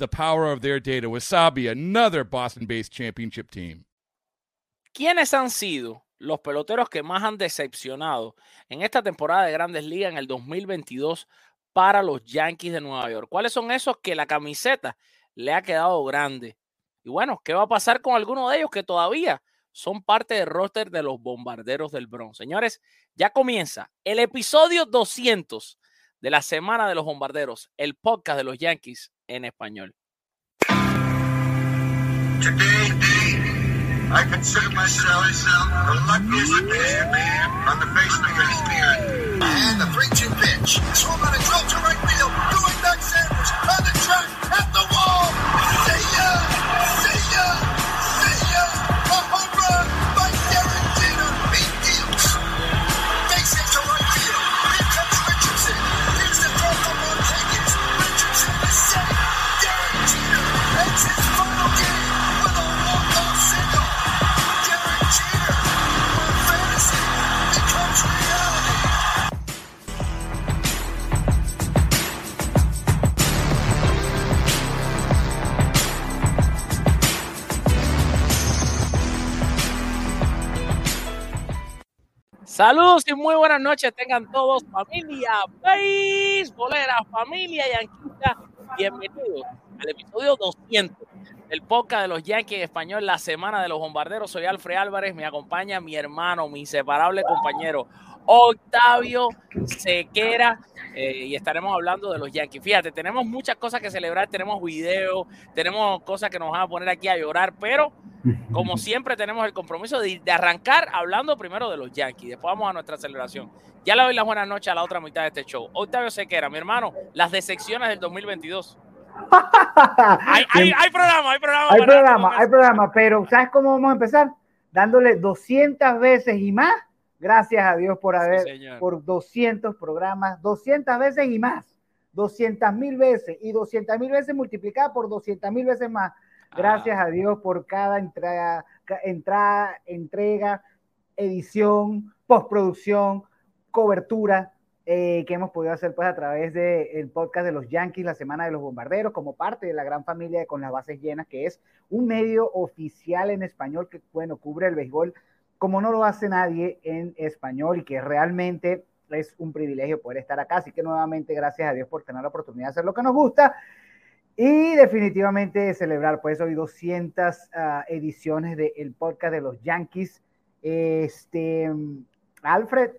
the power of their data. Wasabi, another Boston based championship team. ¿Quiénes han sido los peloteros que más han decepcionado en esta temporada de Grandes Ligas en el 2022 para los Yankees de Nueva York? ¿Cuáles son esos que la camiseta le ha quedado grande? Y bueno, ¿qué va a pasar con algunos de ellos que todavía son parte del roster de los bombarderos del Bronx? Señores, ya comienza el episodio 200 de la Semana de los Bombarderos, el podcast de los Yankees en español. Today, I consider myself the luckiest man on the face of the earth. And the 3-2 pitch. Swung on a drill to right field. Doing back Sanders on the track at the wall. Saludos y muy buenas noches tengan todos, familia beisbolera, familia yanquista. Bienvenidos al episodio 200 del podcast de los Yankees en español, la semana de los bombarderos. Soy Alfred Álvarez, me acompaña mi hermano, mi inseparable compañero Octavio Sequera eh, y estaremos hablando de los Yankees. Fíjate, tenemos muchas cosas que celebrar, tenemos videos, tenemos cosas que nos van a poner aquí a llorar, pero como siempre tenemos el compromiso de, de arrancar hablando primero de los Yankees, después vamos a nuestra celebración. Ya le doy las buenas noches a la otra mitad de este show. Octavio Sequera, mi hermano, las decepciones del 2022. Hay, hay, hay programa, hay programa. Hay programa, hay programa, pero ¿sabes cómo vamos a empezar? Dándole 200 veces y más. Gracias a Dios por haber, por 200 programas, 200 veces y más. 200 mil veces y 200 mil veces multiplicada por 200 mil veces más. Gracias a Dios por cada entrada, entrada, entrega, edición, postproducción, cobertura eh, que hemos podido hacer pues a través del podcast de los Yankees, la Semana de los Bombarderos, como parte de la gran familia de Con las Bases Llenas, que es un medio oficial en español que, bueno, cubre el béisbol como no lo hace nadie en español y que realmente es un privilegio poder estar acá. Así que nuevamente gracias a Dios por tener la oportunidad de hacer lo que nos gusta y definitivamente celebrar pues hoy 200 uh, ediciones del podcast de los Yankees. Este, Alfred,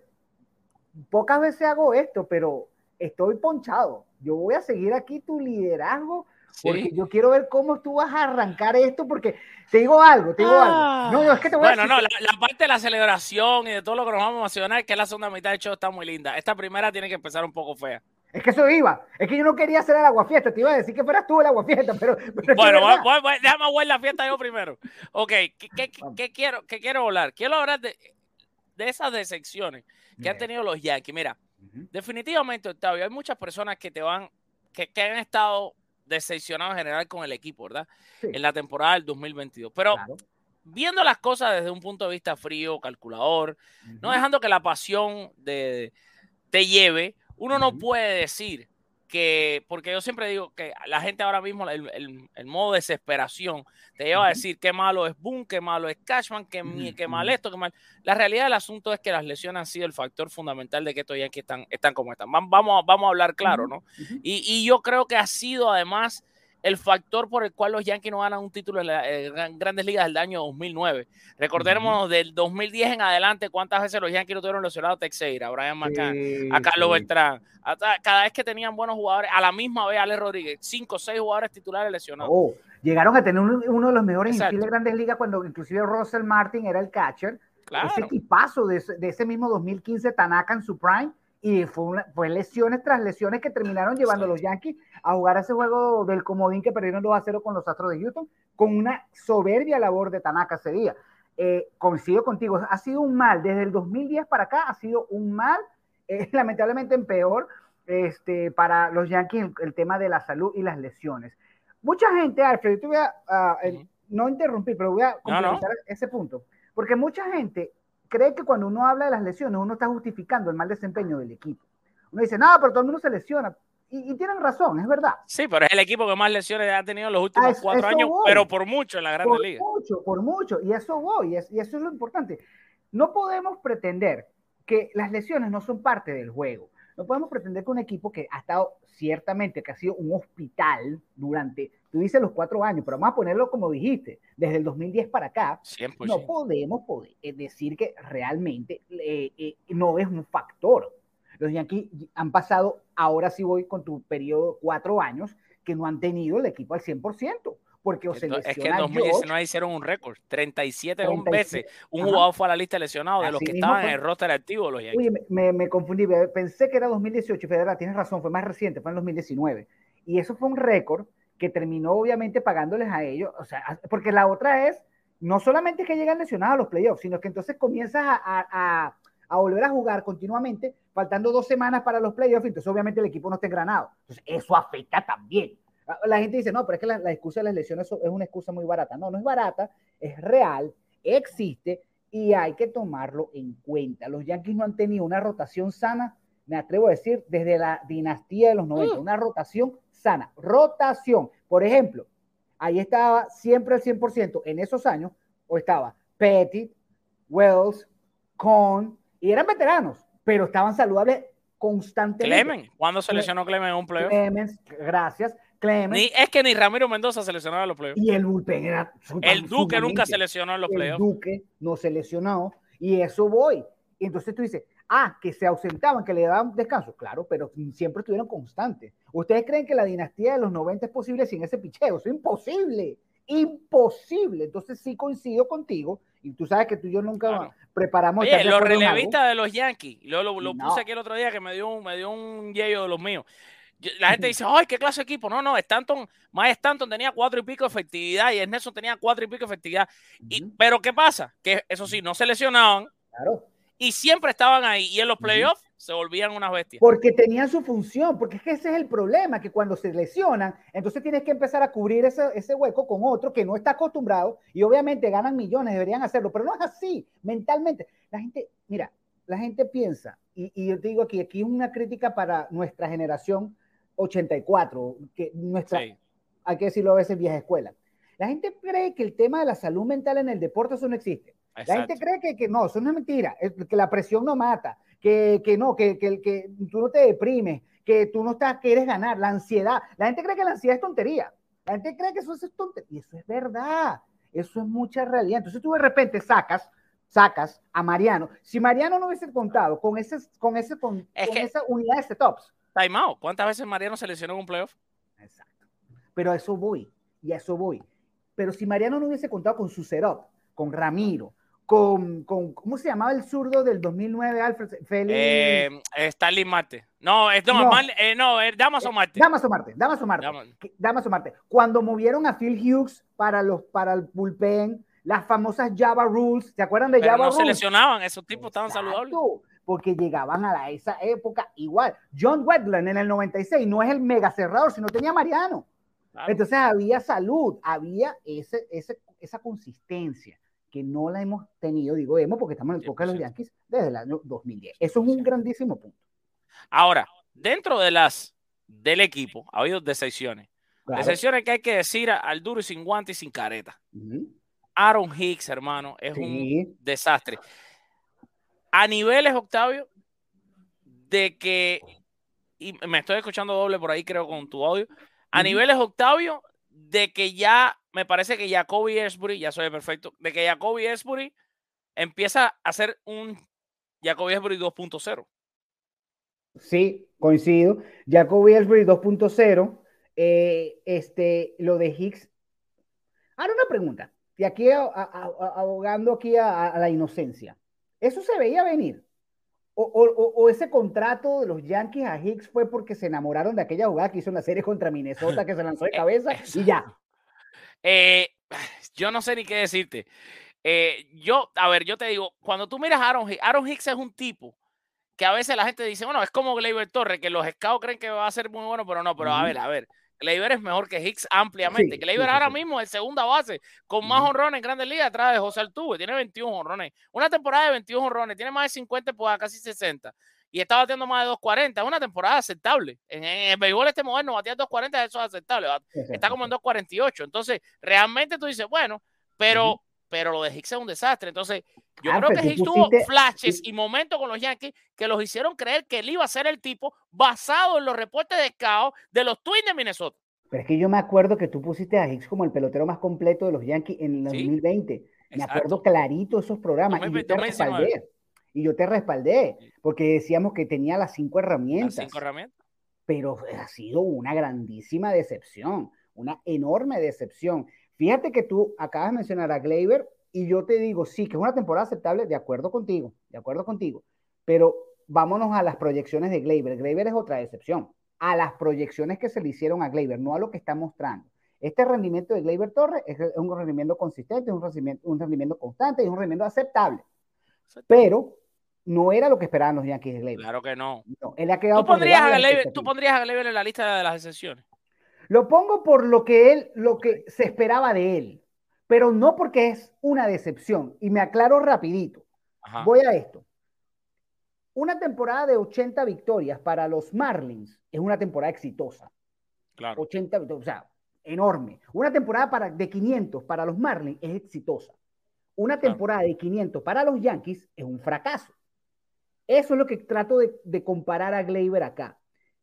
pocas veces hago esto, pero estoy ponchado. Yo voy a seguir aquí tu liderazgo porque Sí. yo quiero ver cómo tú vas a arrancar esto, porque te digo algo, te digo Ah. algo. No, no, es que te voy Bueno, a no, decir. la, la parte de la celebración y de todo lo que nos vamos a emocionar, que es la segunda mitad del show, está muy linda. Esta primera tiene que empezar un poco fea. Es que eso iba. Es que yo no quería hacer el aguafiesta. Te iba a decir que fueras tú el aguafiesta, pero. pero Bueno, es verdad. voy- voy- voy- déjame jugar la fiesta yo primero. Ok, ¿qué, qué- Vamos. qué quiero, qué quiero hablar? Quiero hablar de, de esas decepciones que han tenido los Yankees. Mira, definitivamente, Octavio, hay muchas personas que te van, que, que han estado decepcionados en general con el equipo, ¿verdad? Sí. En la temporada del 2022. Pero Claro. viendo las cosas desde un punto de vista frío, calculador, no dejando que la pasión de, te lleve, uno no puede decir que, porque yo siempre digo que la gente ahora mismo, el, el, el modo desesperación, te lleva a decir qué malo es Boom, qué malo es Cashman, qué, qué mal esto, qué mal. La realidad del asunto es que las lesiones han sido el factor fundamental de que estos Yankees están, están como están. Vamos, vamos a hablar claro, ¿no? Y, y yo creo que ha sido además el factor por el cual los Yankees no ganan un título en las eh, Grandes Ligas del año 2009. Recordemos del 2010 en adelante cuántas veces los Yankees no tuvieron lesionado a Teixeira, a Brian McCann, sí, a Carlos sí. Beltrán. cada vez que tenían buenos jugadores, a la misma vez Ale Rodríguez, cinco o seis jugadores titulares lesionados. Oh, llegaron a tener uno, uno de los mejores en de Grandes Ligas cuando inclusive Russell Martin era el catcher. Claro. Ese equipazo de, de ese mismo 2015, Tanaka en su prime y fue, una, fue, lesiones tras lesiones que terminaron llevando a los Yankees a jugar ese juego del comodín que perdieron 2 a 0 con los Astros de Houston, con una soberbia labor de Tanaka ese día. Eh, coincido contigo, ha sido un mal, desde el 2010 para acá ha sido un mal, eh, lamentablemente en peor, este, para los Yankees el, el, tema de la salud y las lesiones. Mucha gente, Alfred, yo te voy a, uh, uh -huh. no interrumpir, pero voy a complementar no, no. ese punto, porque mucha gente cree que cuando uno habla de las lesiones, uno está justificando el mal desempeño del equipo. Uno dice, no, pero todo el mundo se lesiona. Y, y tienen razón, es verdad. Sí, pero es el equipo que más lesiones ha tenido en los últimos es, cuatro años, voy. pero por mucho en la Grande por Liga. Por mucho, por mucho. Y eso voy, y, es, y eso es lo importante. No podemos pretender que las lesiones no son parte del juego. No podemos pretender que un equipo que ha estado ciertamente, que ha sido un hospital durante, tú dices los cuatro años, pero vamos a ponerlo como dijiste, desde el 2010 para acá, 100%. no podemos poder decir que realmente eh, eh, no es un factor. Los Yankees han pasado, ahora sí voy con tu periodo cuatro años, que no han tenido el equipo al 100% porque o Entonces, Es que en 2019 George, hicieron un récord, 37, 37 veces. Un jugador fue a la lista lesionado de Así los que estaban fue. en el roster activo los Yankees. Oye, me, me, me, confundí, pensé que era 2018, Federal, tienes razón, fue más reciente, fue en 2019. Y eso fue un récord que terminó obviamente pagándoles a ellos, o sea, porque la otra es, no solamente que llegan lesionados a los playoffs, sino que entonces comienzas a, a, a volver a jugar continuamente, faltando dos semanas para los playoffs, entonces obviamente el equipo no está engranado. Entonces eso afecta también. La gente dice, no, pero es que la, la, excusa de las lesiones es una excusa muy barata. No, no es barata, es real, existe y hay que tomarlo en cuenta. Los Yankees no han tenido una rotación sana, me atrevo a decir, desde la dinastía de los 90, mm. una rotación sana. Rotación. Por ejemplo, ahí estaba siempre el 100% en esos años, o estaba Pettit, Wells, Cohn, y eran veteranos, pero estaban saludables constantemente. Clemens, ¿cuándo se lesionó Clemens en un playoff? Clemens, gracias. Clemens. Ni, es que ni Ramiro Mendoza se lesionó en los playoffs. Y el bullpen era El Duque nunca se lesionó en los playoffs. El Duque no se lesionó. Y eso voy. Y entonces tú dices, ah, que se ausentaban, que le daban descanso. Claro, pero siempre estuvieron constantes. ¿Ustedes creen que la dinastía de los 90 es posible sin ese picheo? Eso es imposible. Imposible. Entonces sí coincido contigo. Y tú sabes que tú y yo nunca claro. preparamos. Oye, los relevistas de los Yankees. Lo, lo, lo no. puse aquí el otro día que me dio un, me dio un yello de los míos la gente dice, ¡ay, qué clase de equipo! No, no, Stanton, más Stanton tenía cuatro y pico de efectividad y Nelson tenía cuatro y pico de efectividad. Uh -huh. Pero ¿qué pasa? Que eso sí, no se lesionaban. Claro. Y siempre estaban ahí. Y en los playoffs se volvían unas bestias. Porque tenían su función. Porque es que ese es el problema, que cuando se lesionan, entonces tienes que empezar a cubrir ese, ese hueco con otro que no está acostumbrado. Y obviamente ganan millones, deberían hacerlo. Pero no es así, mentalmente. La gente, mira, la gente piensa, y, y yo te digo aquí, aquí una crítica para nuestra generación 84, que nuestra, sí. hay que decirlo a veces, vieja escuela. La gente cree que el tema de la salud mental en el deporte eso no existe. Exacto. La gente cree que, que, no, eso no es mentira, que la presión no mata, que, que no, que, que, que tú no te deprimes, que tú no estás, quieres ganar, la ansiedad. La gente cree que la ansiedad es tontería. La gente cree que eso es tontería. Y eso es verdad. Eso es mucha realidad. Entonces tú de repente sacas, sacas a Mariano. Si Mariano no hubiese contado con, ese, con, ese, con, es con que... esa unidad de setups, timeout. ¿Cuántas veces Mariano se lesionó en un playoff? Exacto. Pero a eso voy, y a eso voy. Pero si Mariano no hubiese contado con su setup, con Ramiro, con, con, ¿cómo se llamaba el zurdo del 2009, Alfred Félix? Eh, Stanley Marte. No, es no, no, Mal, eh, no es Damaso Marte. Damaso Marte, Damaso Marte. Damaso Marte. Cuando movieron a Phil Hughes para, los, para el bullpen, las famosas Java Rules, ¿se acuerdan de Pero Java no Rules? se lesionaban, esos tipos estaban saludables porque llegaban a la, esa época igual. John Wetland en el 96 no es el mega cerrador, sino tenía Mariano. Claro. Entonces había salud, había ese, ese, esa consistencia que no la hemos tenido, digo hemos porque estamos en el época de los Yankees desde el año 2010. Eso es un grandísimo punto. Ahora, dentro de las del equipo, ha habido decepciones. Claro. Decepciones que hay que decir a- al duro y sin guante y sin careta. Aaron Hicks, hermano, es un desastre. A niveles, Octavio, de que, y me estoy escuchando doble por ahí, creo, con tu audio. A niveles, Octavio, de que ya, me parece que Jacoby Esbury, ya soy perfecto, de que Jacoby Esbury empieza a ser un Jacoby Esbury 2.0. Sí, coincido. Jacoby Ellsbury 2.0. eh, este, lo de Hicks. Ahora una pregunta. Y aquí a- a- a- abogando aquí a, la inocencia. ¿Eso se veía venir? O, o- ese contrato de los Yankees a Hicks fue porque se enamoraron de aquella jugada que hizo en la serie contra Minnesota que se lanzó de cabeza y ya. Eh, yo no sé ni qué decirte. Eh, yo, a ver, yo te digo, cuando tú miras a Aaron Hicks, Aaron Hicks es un tipo que a veces la gente dice, bueno, es como Gleyber Torres, que los scouts creen que va a ser muy bueno, pero no, pero a ver, a ver. Gleyber es mejor que Hicks ampliamente. Sí, Gleyber sí, sí, ahora mismo es segunda base, con más honrones en Grandes Ligas atrás de José Altuve. Tiene 21 honrones. Una temporada de 21 honrones, tiene más de 50, pues casi 60. Y está bateando más de 240. Es una temporada aceptable. En, en el béisbol este moderno, batear 240, eso es aceptable. Está como en 2.48. Entonces, realmente tú dices, bueno, pero, pero lo de Hicks es un desastre. Entonces, yo Alfred, creo que tú Hicks tuvo flashes y momentos con los Yankees que los hicieron creer que él iba a ser el tipo basado en los reportes de scout de los Twins de Minnesota. Pero es que yo me acuerdo que tú pusiste a Hicks como el pelotero más completo de los Yankees en el Sí, 2020. Me exacto. acuerdo clarito esos programas y 2020, te 2019. Y yo te respaldé porque decíamos que tenía las cinco Las herramientas. cinco herramientas. pero ha sido una grandísima decepción, una enorme decepción. Fíjate que tú acabas de mencionar a Gleyber y yo te digo, sí, que es una temporada aceptable, de acuerdo contigo, de acuerdo contigo, pero vámonos a las proyecciones de Gleyber. Gleyber es otra decepción, a las proyecciones que se le hicieron a Gleyber, no a lo que está mostrando. Este rendimiento de Gleyber Torres es un rendimiento consistente, es un rendimiento, un rendimiento constante, es un rendimiento aceptable, pero no era lo que esperaban los Yankees de Gleyber. Claro que no. No, él ha quedado ¿Tú pondrías, a Gleyber, tú pondrías a Gleyber en la lista de las excepciones. Lo pongo por lo que él, lo que se esperaba de él, pero no porque es una decepción. Y me aclaro rapidito. Ajá. Voy a esto. Una temporada de 80 victorias para los Marlins es una temporada exitosa. Claro. 80 victorias, o sea, enorme. Una temporada para, de 500 para los Marlins es exitosa. Una Claro. temporada de 500 para los Yankees es un fracaso. Eso es lo que trato de, de comparar a Gleyber acá.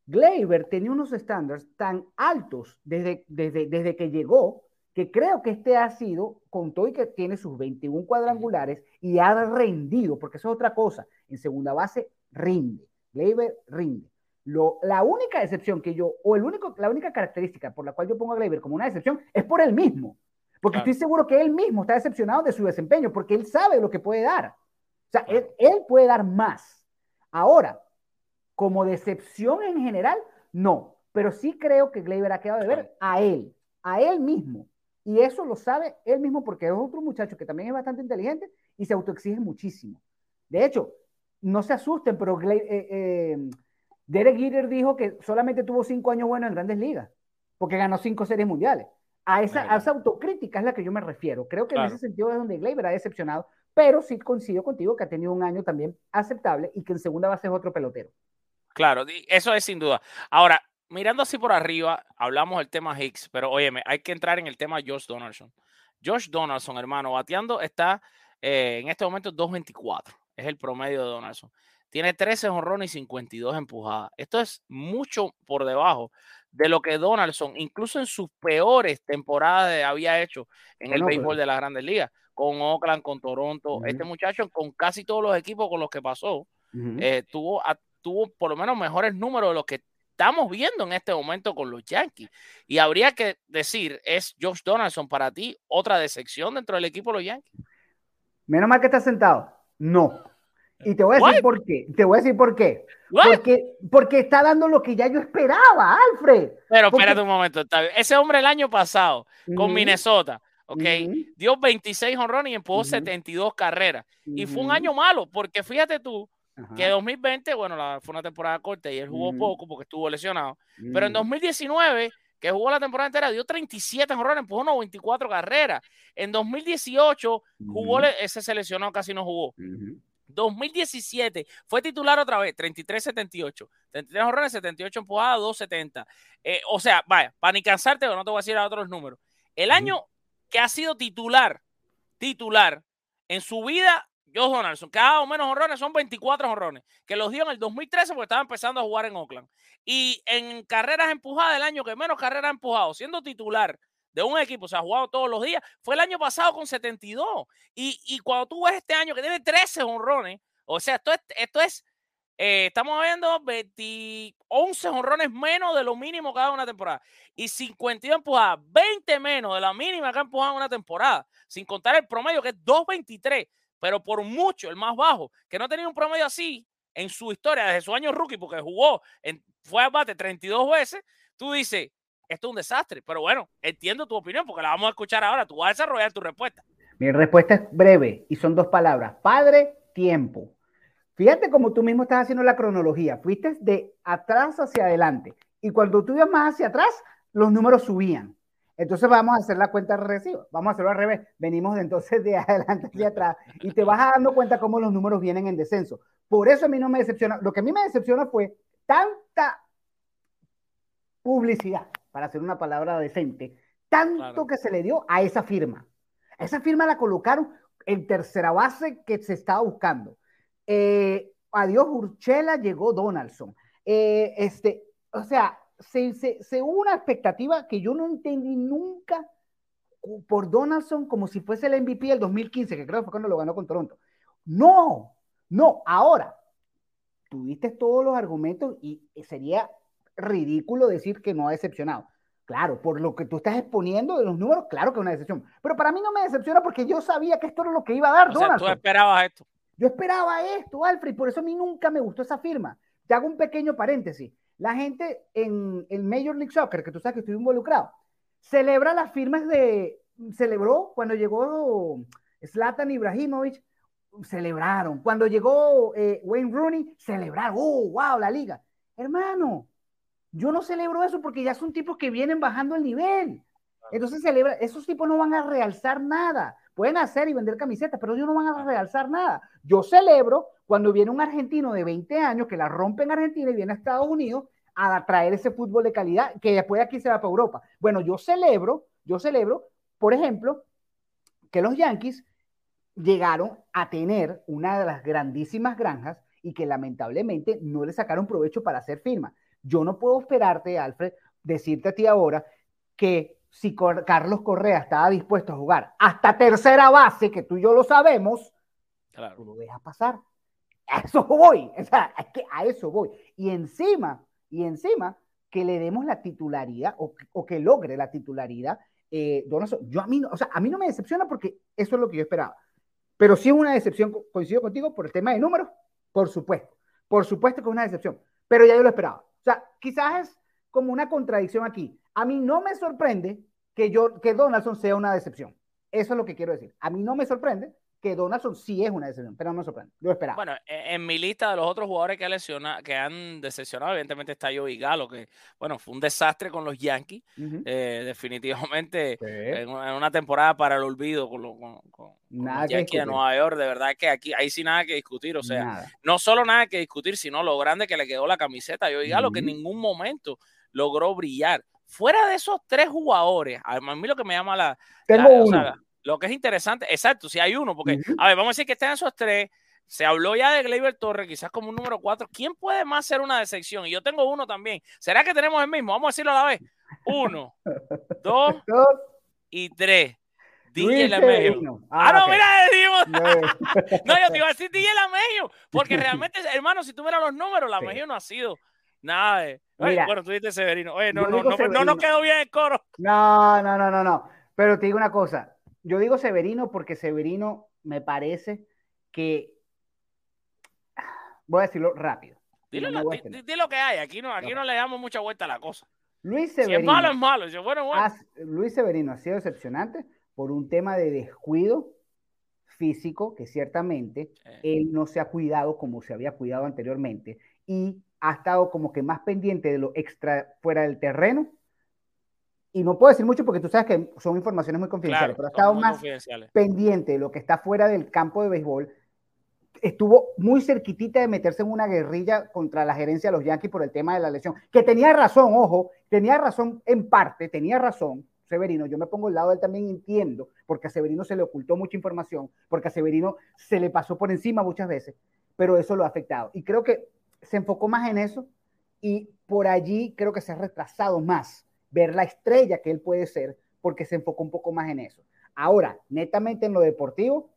Gleyber tenía unos estándares tan altos desde, desde, desde que llegó que creo que este ha sido, con todo y que tiene sus 21 cuadrangulares y ha rendido, porque eso es otra cosa. En segunda base rinde. Gleyber rinde. Lo, la única excepción que yo, o el único, la única característica por la cual yo pongo a Gleyber como una excepción es por él mismo. Porque Claro. estoy seguro que él mismo está decepcionado de su desempeño, porque él sabe lo que puede dar. O sea, él, él puede dar más. Ahora, como decepción en general, no. Pero sí creo que Gleyber ha quedado de ver a él, a él mismo. Y eso lo sabe él mismo porque es otro muchacho que también es bastante inteligente y se autoexige muchísimo. De hecho, no se asusten, pero Gle- eh, eh, Derek Jeter dijo que solamente tuvo cinco años buenos en grandes ligas, porque ganó cinco series mundiales. A esa, a esa autocrítica es la que yo me refiero. Creo que Claro. en ese sentido es donde Gleyber ha decepcionado, pero sí coincido contigo que ha tenido un año también aceptable y que en segunda base es otro pelotero. Claro, eso es sin duda. Ahora, mirando así por arriba, hablamos del tema Hicks, pero óyeme, hay que entrar en el tema Josh Donaldson. Josh Donaldson, hermano, bateando está eh, en este momento 2.24, es el promedio de Donaldson. Tiene 13 honrones y 52 empujadas. Esto es mucho por debajo de lo que Donaldson, incluso en sus peores temporadas, había hecho en el béisbol pero- de las grandes ligas, con Oakland, con Toronto. Este muchacho, con casi todos los equipos con los que pasó, eh, tuvo, a- tuvo por lo menos mejores números de los que estamos viendo en este momento con los Yankees. Y habría que decir, ¿es Josh Donaldson para ti otra decepción dentro del equipo de los Yankees? Menos mal que estás sentado. No. Y te voy a decir por qué. Te voy a decir por qué. Porque, porque está dando lo que ya yo esperaba, Alfred. Pero porque- espérate un momento, está ese hombre el año pasado con Minnesota, ¿ok? Dio 26 honrones y empujó Ujú. 72 carreras. Y fue un año malo, porque fíjate tú que 2020, bueno, la- fue una temporada corta y él jugó poco porque estuvo lesionado. Pero en ujú. 2019, que jugó la temporada entera, dio 37 honrones, empujó 94 carreras. En 2018, jugó, ese se lesionó, casi no jugó. Ujú. 2017 fue titular otra vez, 33-78. 33 honrones, 78 empujadas, 270. Eh, o sea, vaya, para ni cansarte, no te voy a decir a otros números. El año que ha sido titular, titular, en su vida, Joe Donaldson, cada o menos honrones son 24 honrones, que los dio en el 2013 porque estaba empezando a jugar en Oakland. Y en carreras empujadas, el año que menos carreras empujado, siendo titular de un equipo, se ha jugado todos los días, fue el año pasado con 72. Y, y cuando tú ves este año que tiene 13 honrones, o sea, esto es, esto es eh, estamos viendo 20, 11 honrones menos de lo mínimo cada una temporada y 52 empujadas, 20 menos de la mínima que ha empujado una temporada, sin contar el promedio que es 2.23, pero por mucho el más bajo, que no ha tenido un promedio así en su historia desde su año rookie, porque jugó, en, fue a bate 32 veces, tú dices, esto es un desastre. Pero bueno, entiendo tu opinión porque la vamos a escuchar ahora. Tú vas a desarrollar tu respuesta. Mi respuesta es breve y son dos palabras. Padre, tiempo. Fíjate como tú mismo estás haciendo la cronología. Fuiste de atrás hacia adelante. Y cuando tú ibas más hacia atrás, los números subían. Entonces vamos a hacer la cuenta regresiva. Vamos a hacerlo al revés. Venimos de entonces de adelante hacia atrás y te vas dando cuenta cómo los números vienen en descenso. Por eso a mí no me decepciona. Lo que a mí me decepciona fue tanta publicidad para hacer una palabra decente, tanto que se le dio a esa firma. esa firma la colocaron en tercera base que se estaba buscando. Eh, adiós Urchela, llegó Donaldson. Eh, este, o sea, se, se, hubo una expectativa que yo no entendí nunca por Donaldson como si fuese el MVP del 2015, que creo que fue cuando lo ganó con Toronto. No, no, ahora, tuviste todos los argumentos y sería ridículo decir que no ha decepcionado. Claro, por lo que tú estás exponiendo de los números, claro que es una decepción. Pero para mí no me decepciona porque yo sabía que esto era lo que iba a dar o sea, tú esperabas esto. Yo esperaba esto, Alfred, por eso a mí nunca me gustó esa firma. Te hago un pequeño paréntesis. La gente en el Major League Soccer, que tú sabes que estoy involucrado, celebra las firmas de. Celebró cuando llegó Zlatan Ibrahimovic, celebraron. Cuando llegó eh, Wayne Rooney, celebraron. ¡Oh, wow! La liga. Hermano, yo no celebro eso porque ya son tipos que vienen bajando el nivel. Entonces celebra, esos tipos no van a realzar nada. Pueden hacer y vender camisetas, pero ellos no van a realzar nada. Yo celebro cuando viene un argentino de 20 años que la rompe en Argentina y viene a Estados Unidos a traer ese fútbol de calidad que después de aquí se va para Europa. Bueno, yo celebro, yo celebro, por ejemplo, que los Yankees llegaron a tener una de las grandísimas granjas y que lamentablemente no le sacaron provecho para hacer firma. Yo no puedo esperarte, Alfred, decirte a ti ahora que si Carlos Correa estaba dispuesto a jugar hasta tercera base, que tú y yo lo sabemos, claro. tú lo dejas pasar. A eso voy, o sea, es que a eso voy. Y encima, y encima, que le demos la titularidad o, o que logre la titularidad. Eh, yo a mí, no, o sea, a mí no me decepciona porque eso es lo que yo esperaba. Pero sí es una decepción, coincido contigo, por el tema de números, por supuesto. Por supuesto que es una decepción, pero ya yo lo esperaba. O sea, quizás es como una contradicción aquí. A mí no me sorprende que, yo, que Donaldson sea una decepción. Eso es lo que quiero decir. A mí no me sorprende que Donaldson sí es una decepción, pero no me sorprende. Yo esperaba. Bueno, e, en mi lista de los otros jugadores que, lesiona, que han decepcionado, evidentemente está Joey Galo, que, bueno, fue un desastre con los Yankees. Eh, definitivamente, en, una temporada para el olvido con, los Yankees de Nueva York. De verdad que aquí, ahí sí nada que discutir. O sea, no solo nada que discutir, sino lo grande que le quedó la camiseta a Joey Galo, que en ningún momento logró brillar. Fuera de esos tres jugadores, a mí lo que me llama la. Tengo uno. Lo que es interesante, exacto, si hay uno, porque, a ver, vamos a decir que estén esos tres. Se habló ya de Gleyber Torres, quizás como un número cuatro. ¿Quién puede más ser una decepción? Y yo tengo uno también. ¿Será que tenemos el mismo? Vamos a decirlo a la vez. Uno, dos y tres. DJ Lamejo. Ah, ah, no, mira, decimos. no, yo te iba a decir DJ Lamejo, porque realmente, hermano, si tú miras los números, Lamejo no ha sido nada de. bueno, tú dices Severino. Oye, no, no, no, no, quedó bien el coro. No, no, no, no, no. Pero te digo una cosa, yo digo Severino porque Severino me parece que. Voy a decirlo rápido. Dilo, lo, que hay, aquí no, aquí no le damos mucha vuelta a la cosa. Luis Severino. Si es malo, es malo. Si bueno, bueno. Luis Severino ha sido decepcionante por un tema de descuido físico que ciertamente él no se ha cuidado como se había cuidado anteriormente y ha estado como que más pendiente de lo extra fuera del terreno. Y no puedo decir mucho porque tú sabes que son informaciones muy confidenciales, pero ha estado más pendiente de lo que está fuera del campo de béisbol. Estuvo muy cerquitita de meterse en una guerrilla contra la gerencia de los Yankees por el tema de la lesión, que tenía razón, ojo, tenía razón en parte, tenía razón Severino, yo me pongo al lado de él también entiendo, porque a Severino se le ocultó mucha información, porque a Severino se le pasó por encima muchas veces, pero eso lo ha afectado. Y creo que se enfocó más en eso y por allí creo que se ha retrasado más ver la estrella que él puede ser, porque se enfocó un poco más en eso. Ahora, netamente en lo deportivo,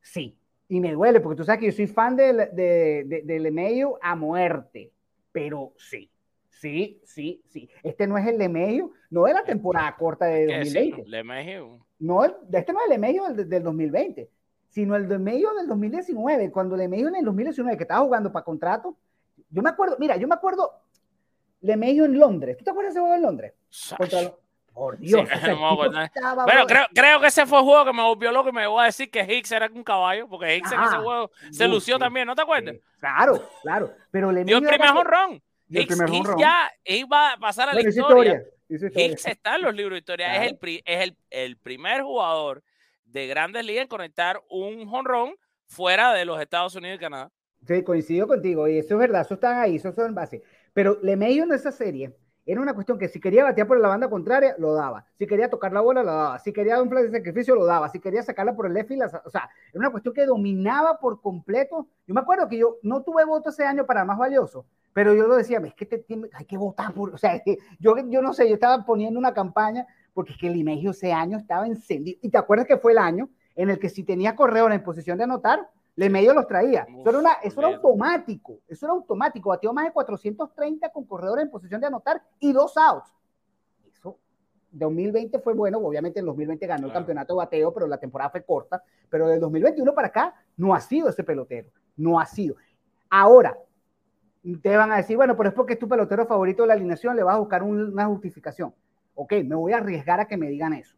sí, y me duele, porque tú sabes que yo soy fan de, de, de, a muerte, pero sí, sí, sí, sí. Este no es el Lemeyo, no de la temporada corta de 2020. No, este no es el Lemeyo del, del 2020, sino el Lemeyo del 2019, cuando Lemeyo en el 2019, que estaba jugando para contrato, yo me acuerdo, mira, yo me acuerdo Lemeyo en Londres. ¿Tú te acuerdas de ese juego en Londres? Por Dios. bueno, creo, creo, que ese fue el juego que me volvió loco y me voy a decir que Hicks era un caballo, porque Hicks en ese juego se lució también, ¿no te acuerdas? claro, claro. Pero le dio el primer honrón. Hicks, Hicks ya iba a pasar a la historia. Hicks está en los libros de historia. Es, el, es el, el, primer jugador de grandes ligas en conectar un honrón fuera de los Estados Unidos y Canadá. Sí, coincido contigo. Y eso es verdad. Eso están ahí. Eso son base. Pero Lemeyo en esa serie era una cuestión que si quería batear por la banda contraria, lo daba. Si quería tocar la bola, lo daba. Si quería un flash de sacrificio, lo daba. Si quería sacarla por el left field, o sea, era una cuestión que dominaba por completo. Yo me acuerdo que yo no tuve voto ese año para más valioso, pero yo lo decía, es que te, hay que votar por, o sea, yo, yo no sé, yo estaba poniendo una campaña porque es que el Imegio ese año estaba encendido. Y te acuerdas que fue el año en el que si tenía correo en posición de anotar, le medio los traía. Eso era, una, eso era automático. Eso era automático. Batió más de 430 con corredores en posición de anotar y dos outs. Eso, 2020 fue bueno. Obviamente en 2020 ganó el campeonato de bateo, pero la temporada fue corta. Pero del 2021 para acá no ha sido ese pelotero. No ha sido. Ahora, te van a decir, bueno, pero es porque es tu pelotero favorito de la alineación, le vas a buscar una justificación. Ok, me voy a arriesgar a que me digan eso.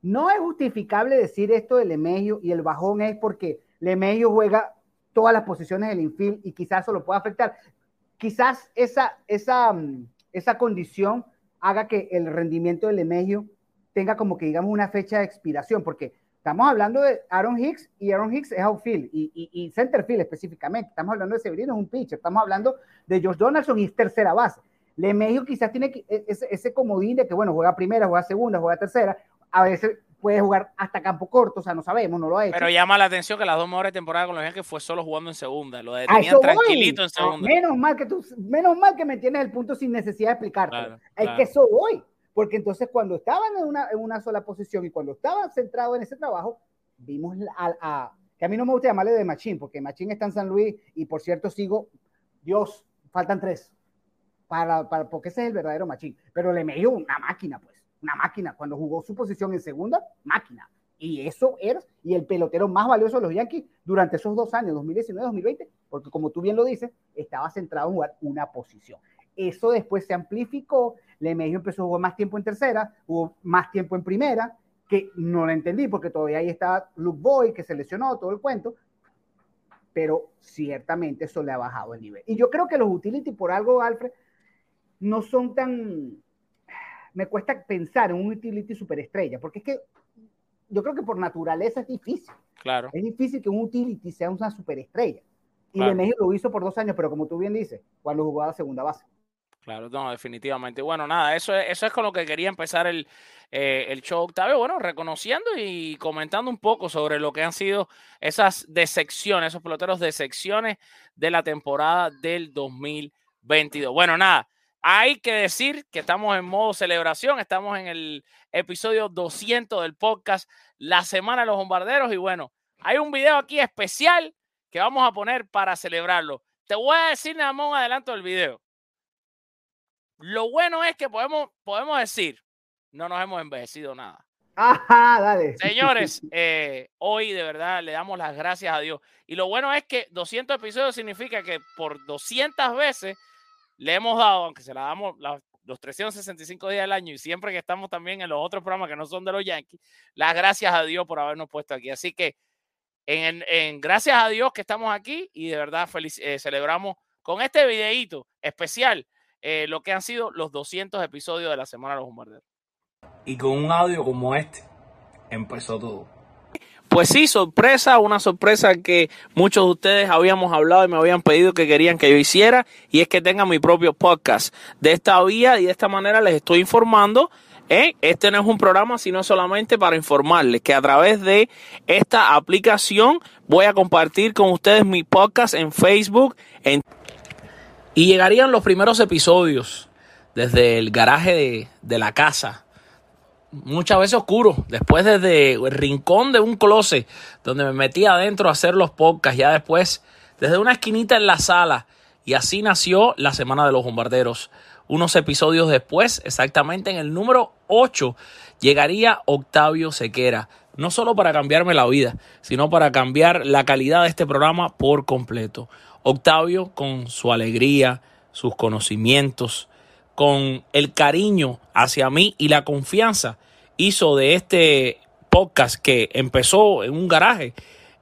No es justificable decir esto del Emegio y el bajón es porque Lemeyo juega todas las posiciones del infield y quizás eso lo pueda afectar. Quizás esa, esa, mm, esa condición haga que el rendimiento de Lemeyo tenga como que digamos una fecha de expiración, porque estamos hablando de Aaron Hicks y Aaron Hicks es outfield y, y, y centerfield específicamente. Estamos hablando de Severino, es un pitcher. Estamos hablando de George Donaldson y es tercera base. Lemejo quizás tiene e, ese, ese comodín de que, bueno, juega primera, juega segunda, juega tercera. A veces puede jugar hasta campo corto, o sea, no sabemos, no lo ha hecho. Pero llama la atención que las dos mejores temporadas con los Yankees fue solo jugando en segunda, lo tenían tranquilito en segunda. Menos mal que tú, menos mal que me tienes el punto sin necesidad de explicarte. es que eso voy, porque entonces cuando estaban en una, en una sola posición y cuando estaban centrados en ese trabajo, vimos a, que a mí no me gusta llamarle de Machín, porque Machín está en San Luis y por cierto sigo, Dios, faltan tres, porque ese es el verdadero Machín, pero le dio una máquina, pues una máquina. Cuando jugó su posición en segunda, máquina. Y eso era, y el pelotero más valioso de los Yankees durante esos dos años, 2019-2020, porque como tú bien lo dices, estaba centrado en jugar una posición. Eso después se amplificó, Lemejo empezó a jugar más tiempo en tercera, jugó más tiempo en primera, que no lo entendí porque todavía ahí estaba Luke Boy, que se lesionó, todo el cuento, pero ciertamente eso le ha bajado el nivel. Y yo creo que los utility, por algo, Alfred, no son tan, me cuesta pensar en un utility superestrella, porque es que yo creo que por naturaleza es difícil. Claro. Es difícil que un utility sea una superestrella. Y claro. México lo hizo por dos años, pero como tú bien dices, cuando jugaba a segunda base. Claro, no, definitivamente. Bueno, nada, eso es, eso es con lo que quería empezar el, eh, el show, Octavio. Bueno, reconociendo y comentando un poco sobre lo que han sido esas decepciones, esos peloteros de secciones de la temporada del 2022. Bueno, nada, hay que decir que estamos en modo celebración, estamos en el episodio 200 del podcast La Semana de los Bombarderos y bueno, hay un video aquí especial que vamos a poner para celebrarlo. Te voy a decir nada más un adelanto del video. Lo bueno es que podemos, podemos decir, no nos hemos envejecido nada. Ajá, dale. Señores, eh, hoy de verdad le damos las gracias a Dios. Y lo bueno es que 200 episodios significa que por 200 veces le hemos dado, aunque se la damos los 365 días del año y siempre que estamos también en los otros programas que no son de los Yankees, las gracias a Dios por habernos puesto aquí. Así que en, gracias a Dios que estamos aquí y de verdad feliz, eh, celebramos con este videíto especial eh, lo que han sido los 200 episodios de la Semana de los Bombarderos. Y con un audio como este empezó todo. Pues sí, sorpresa, una sorpresa que muchos de ustedes habíamos hablado y me habían pedido que querían que yo hiciera, y es que tenga mi propio podcast. De esta vía y de esta manera les estoy informando. ¿eh? Este no es un programa, sino solamente para informarles que a través de esta aplicación voy a compartir con ustedes mi podcast en Facebook. Y llegarían los primeros episodios desde el garaje de la casa muchas veces oscuro. Después desde el rincón de un closet donde me metí adentro a hacer los podcasts. Ya después desde una esquinita en la sala. Y así nació la Semana de los Bombarderos. Unos episodios después, exactamente en el número 8, llegaría Octavio Sequera. No solo para cambiarme la vida, sino para cambiar la calidad de este programa por completo. Octavio, con su alegría, sus conocimientos, con el cariño hacia mí y la confianza hizo de este podcast que empezó en un garaje,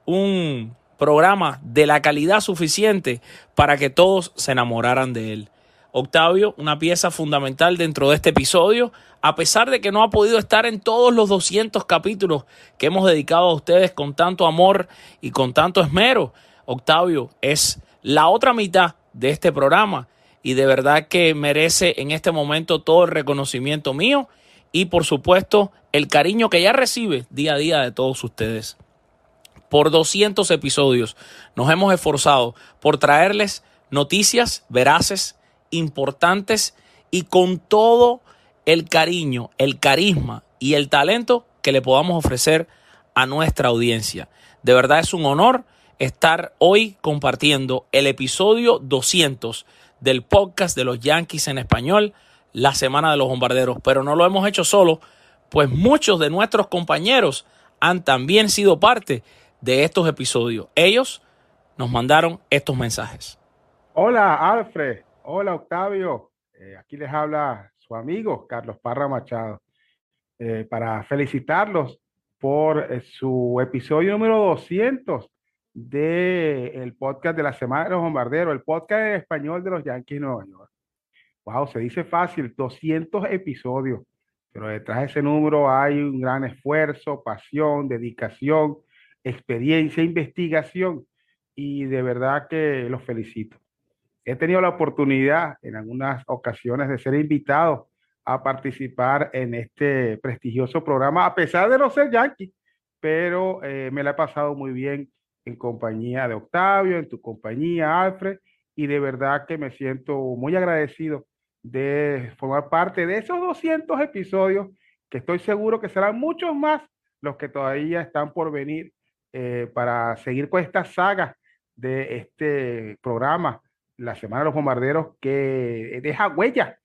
un programa de la calidad suficiente para que todos se enamoraran de él. Octavio, una pieza fundamental dentro de este episodio, a pesar de que no ha podido estar en todos los 200 capítulos que hemos dedicado a ustedes con tanto amor y con tanto esmero. Octavio es la otra mitad de este programa y de verdad que merece en este momento todo el reconocimiento mío y por supuesto el cariño que ya recibe día a día de todos ustedes. Por 200 episodios nos hemos esforzado por traerles noticias veraces, importantes y con todo el cariño, el carisma y el talento que le podamos ofrecer a nuestra audiencia. De verdad es un honor estar hoy compartiendo el episodio 200 del podcast de los Yankees en español, la Semana de los Bombarderos. Pero no lo hemos hecho solo, pues muchos de nuestros compañeros han también sido parte de estos episodios. Ellos nos mandaron estos mensajes. Hola Alfred, hola Octavio, eh, aquí les habla su amigo Carlos Parra Machado eh, para felicitarlos por eh, su episodio número 200 del podcast de la Semana de los Bombarderos, el podcast en español de los Yankees de Nueva York. Wow, se dice fácil, 200 episodios, pero detrás de ese número hay un gran esfuerzo, pasión, dedicación, experiencia, investigación, y de verdad que los felicito. He tenido la oportunidad en algunas ocasiones de ser invitado a participar en este prestigioso programa, a pesar de no ser yankee, pero eh, me la he pasado muy bien en compañía de Octavio, en tu compañía, Alfred, y de verdad que me siento muy agradecido de formar parte de esos 200 episodios, que estoy seguro que serán muchos más los que todavía están por venir eh, para seguir con esta saga de este programa, La Semana de los Bombarderos, que deja huella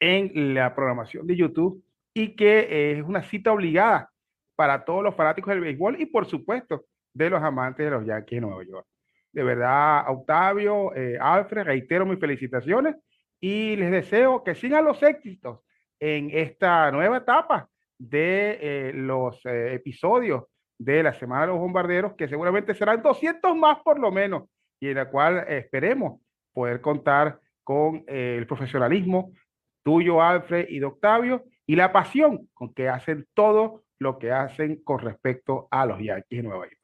en la programación de YouTube y que es una cita obligada para todos los fanáticos del béisbol y por supuesto de los amantes de los Yankees de Nueva York. De verdad, Octavio, eh, Alfred, reitero mis felicitaciones y les deseo que sigan los éxitos en esta nueva etapa de eh, los eh, episodios de la Semana de los Bombarderos, que seguramente serán 200 más por lo menos, y en la cual esperemos poder contar con el profesionalismo tuyo, Alfred, y de Octavio, y la pasión con que hacen todo lo que hacen con respecto a los Yankees de Nueva York.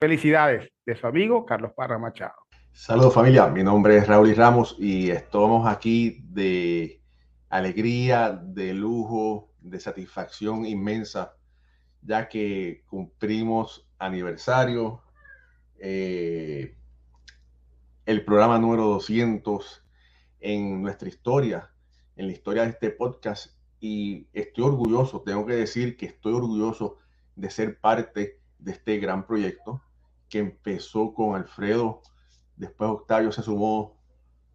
Felicidades de su amigo Carlos Parra Machado. Saludos familia, mi nombre es Raúl Ramos y estamos aquí de alegría, de lujo, de satisfacción inmensa, ya que cumplimos aniversario, eh, el programa número 200 en nuestra historia, en la historia de este podcast. Y estoy orgulloso, tengo que decir que estoy orgulloso de ser parte de este gran proyecto que empezó con Alfredo, después Octavio se sumó,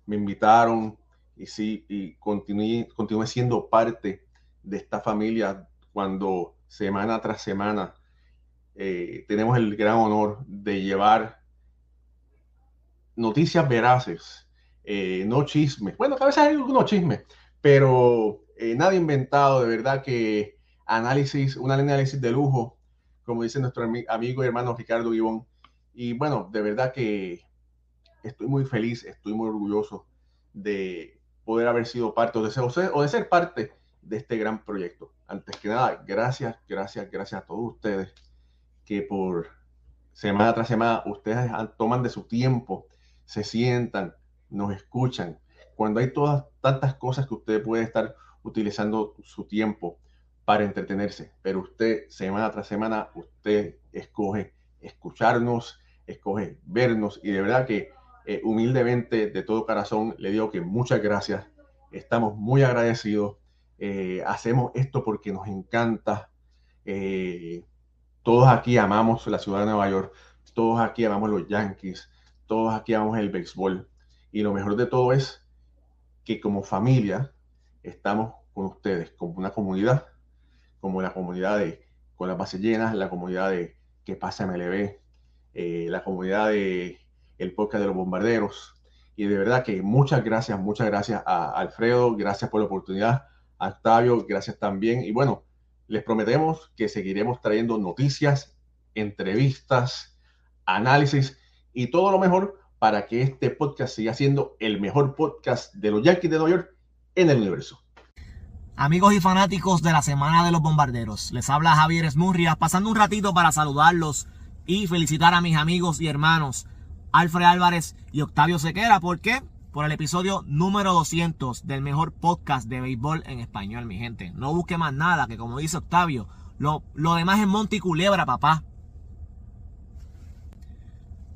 me invitaron y sí, y continué, continué siendo parte de esta familia cuando semana tras semana eh, tenemos el gran honor de llevar noticias veraces, eh, no chismes. Bueno, a veces hay algunos chismes, pero eh, nada inventado, de verdad que análisis, un análisis de lujo, como dice nuestro amigo y hermano Ricardo Guibón, y bueno, de verdad que estoy muy feliz, estoy muy orgulloso de poder haber sido parte o de ser, parte de este gran proyecto. Antes que nada, gracias, gracias, gracias a todos ustedes que por semana tras semana ustedes toman de su tiempo, se sientan, nos escuchan. Cuando hay todas tantas cosas que usted puede estar utilizando su tiempo para entretenerse, pero usted semana tras semana, usted escoge escucharnos, escoge vernos y de verdad que eh, humildemente, de todo corazón, le digo que muchas gracias, estamos muy agradecidos, eh, hacemos esto porque nos encanta, eh, todos aquí amamos la ciudad de Nueva York, todos aquí amamos los Yankees, todos aquí amamos el béisbol. Y lo mejor de todo es que como familia estamos con ustedes, como una comunidad, como la comunidad de con las bases llenas, la comunidad de que pasa MLB, eh, la comunidad de el podcast de los bombarderos. Y de verdad que muchas gracias, muchas gracias a Alfredo, gracias por la oportunidad, a Octavio, gracias también. Y bueno, les prometemos que seguiremos trayendo noticias, entrevistas, análisis y todo lo mejor para que este podcast siga siendo el mejor podcast de los Yankees de Nueva York en el universo. Amigos y fanáticos de la Semana de los Bombarderos, les habla Javier Esmurria, pasando un ratito para saludarlos y felicitar a mis amigos y hermanos Alfred Álvarez y Octavio Sequera. ¿Por qué? Por el episodio número 200 del mejor podcast de béisbol en español, mi gente. No busque más nada, que como dice Octavio, lo, lo demás es monte y culebra, papá.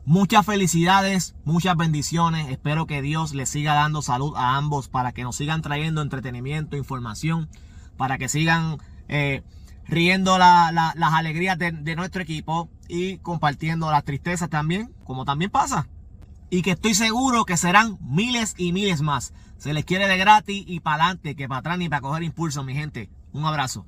Muchas felicidades, muchas bendiciones. Espero que Dios les siga dando salud a ambos para que nos sigan trayendo entretenimiento, información, para que sigan eh, riendo las alegrías de, nuestro equipo y compartiendo las tristezas también, como también pasa. Y que estoy seguro que serán miles y miles más. Se les quiere de gratis y para adelante, que para atrás ni para coger impulso, mi gente. Un abrazo.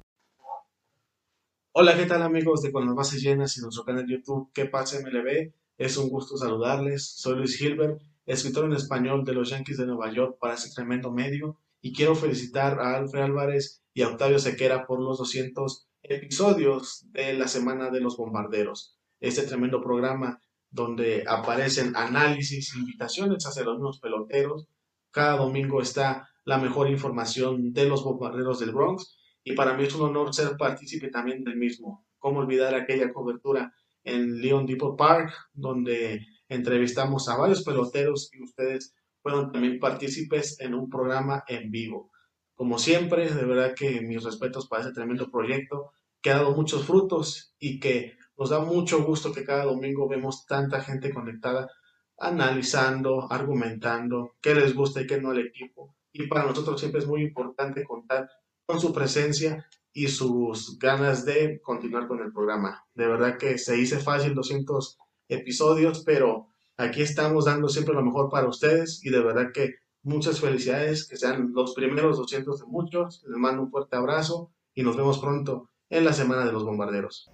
Hola, ¿qué tal amigos de Con las Bases Llenas y nuestro canal YouTube? ¿Qué pasa MLB? Es un gusto saludarles. Soy Luis Gilbert, escritor en español de los Yankees de Nueva York para este tremendo medio y quiero felicitar a Alfred Álvarez y a Octavio Sequera por los 200 episodios de la Semana de los Bombarderos. Este tremendo programa donde aparecen análisis, invitaciones hacia los nuevos peloteros. Cada domingo está la mejor información de los bombarderos del Bronx y para mí es un honor ser partícipe también del mismo. ¿Cómo olvidar aquella cobertura en Leon Depot Park, donde entrevistamos a varios peloteros y ustedes fueron también partícipes en un programa en vivo. Como siempre, de verdad que mis respetos para este tremendo proyecto, que ha dado muchos frutos y que nos da mucho gusto que cada domingo vemos tanta gente conectada, analizando, argumentando, qué les gusta y qué no al equipo. Y para nosotros siempre es muy importante contar con su presencia y sus ganas de continuar con el programa. De verdad que se hizo fácil 200 episodios, pero aquí estamos dando siempre lo mejor para ustedes y de verdad que muchas felicidades, que sean los primeros 200 de muchos. Les mando un fuerte abrazo y nos vemos pronto en la Semana de los Bombarderos.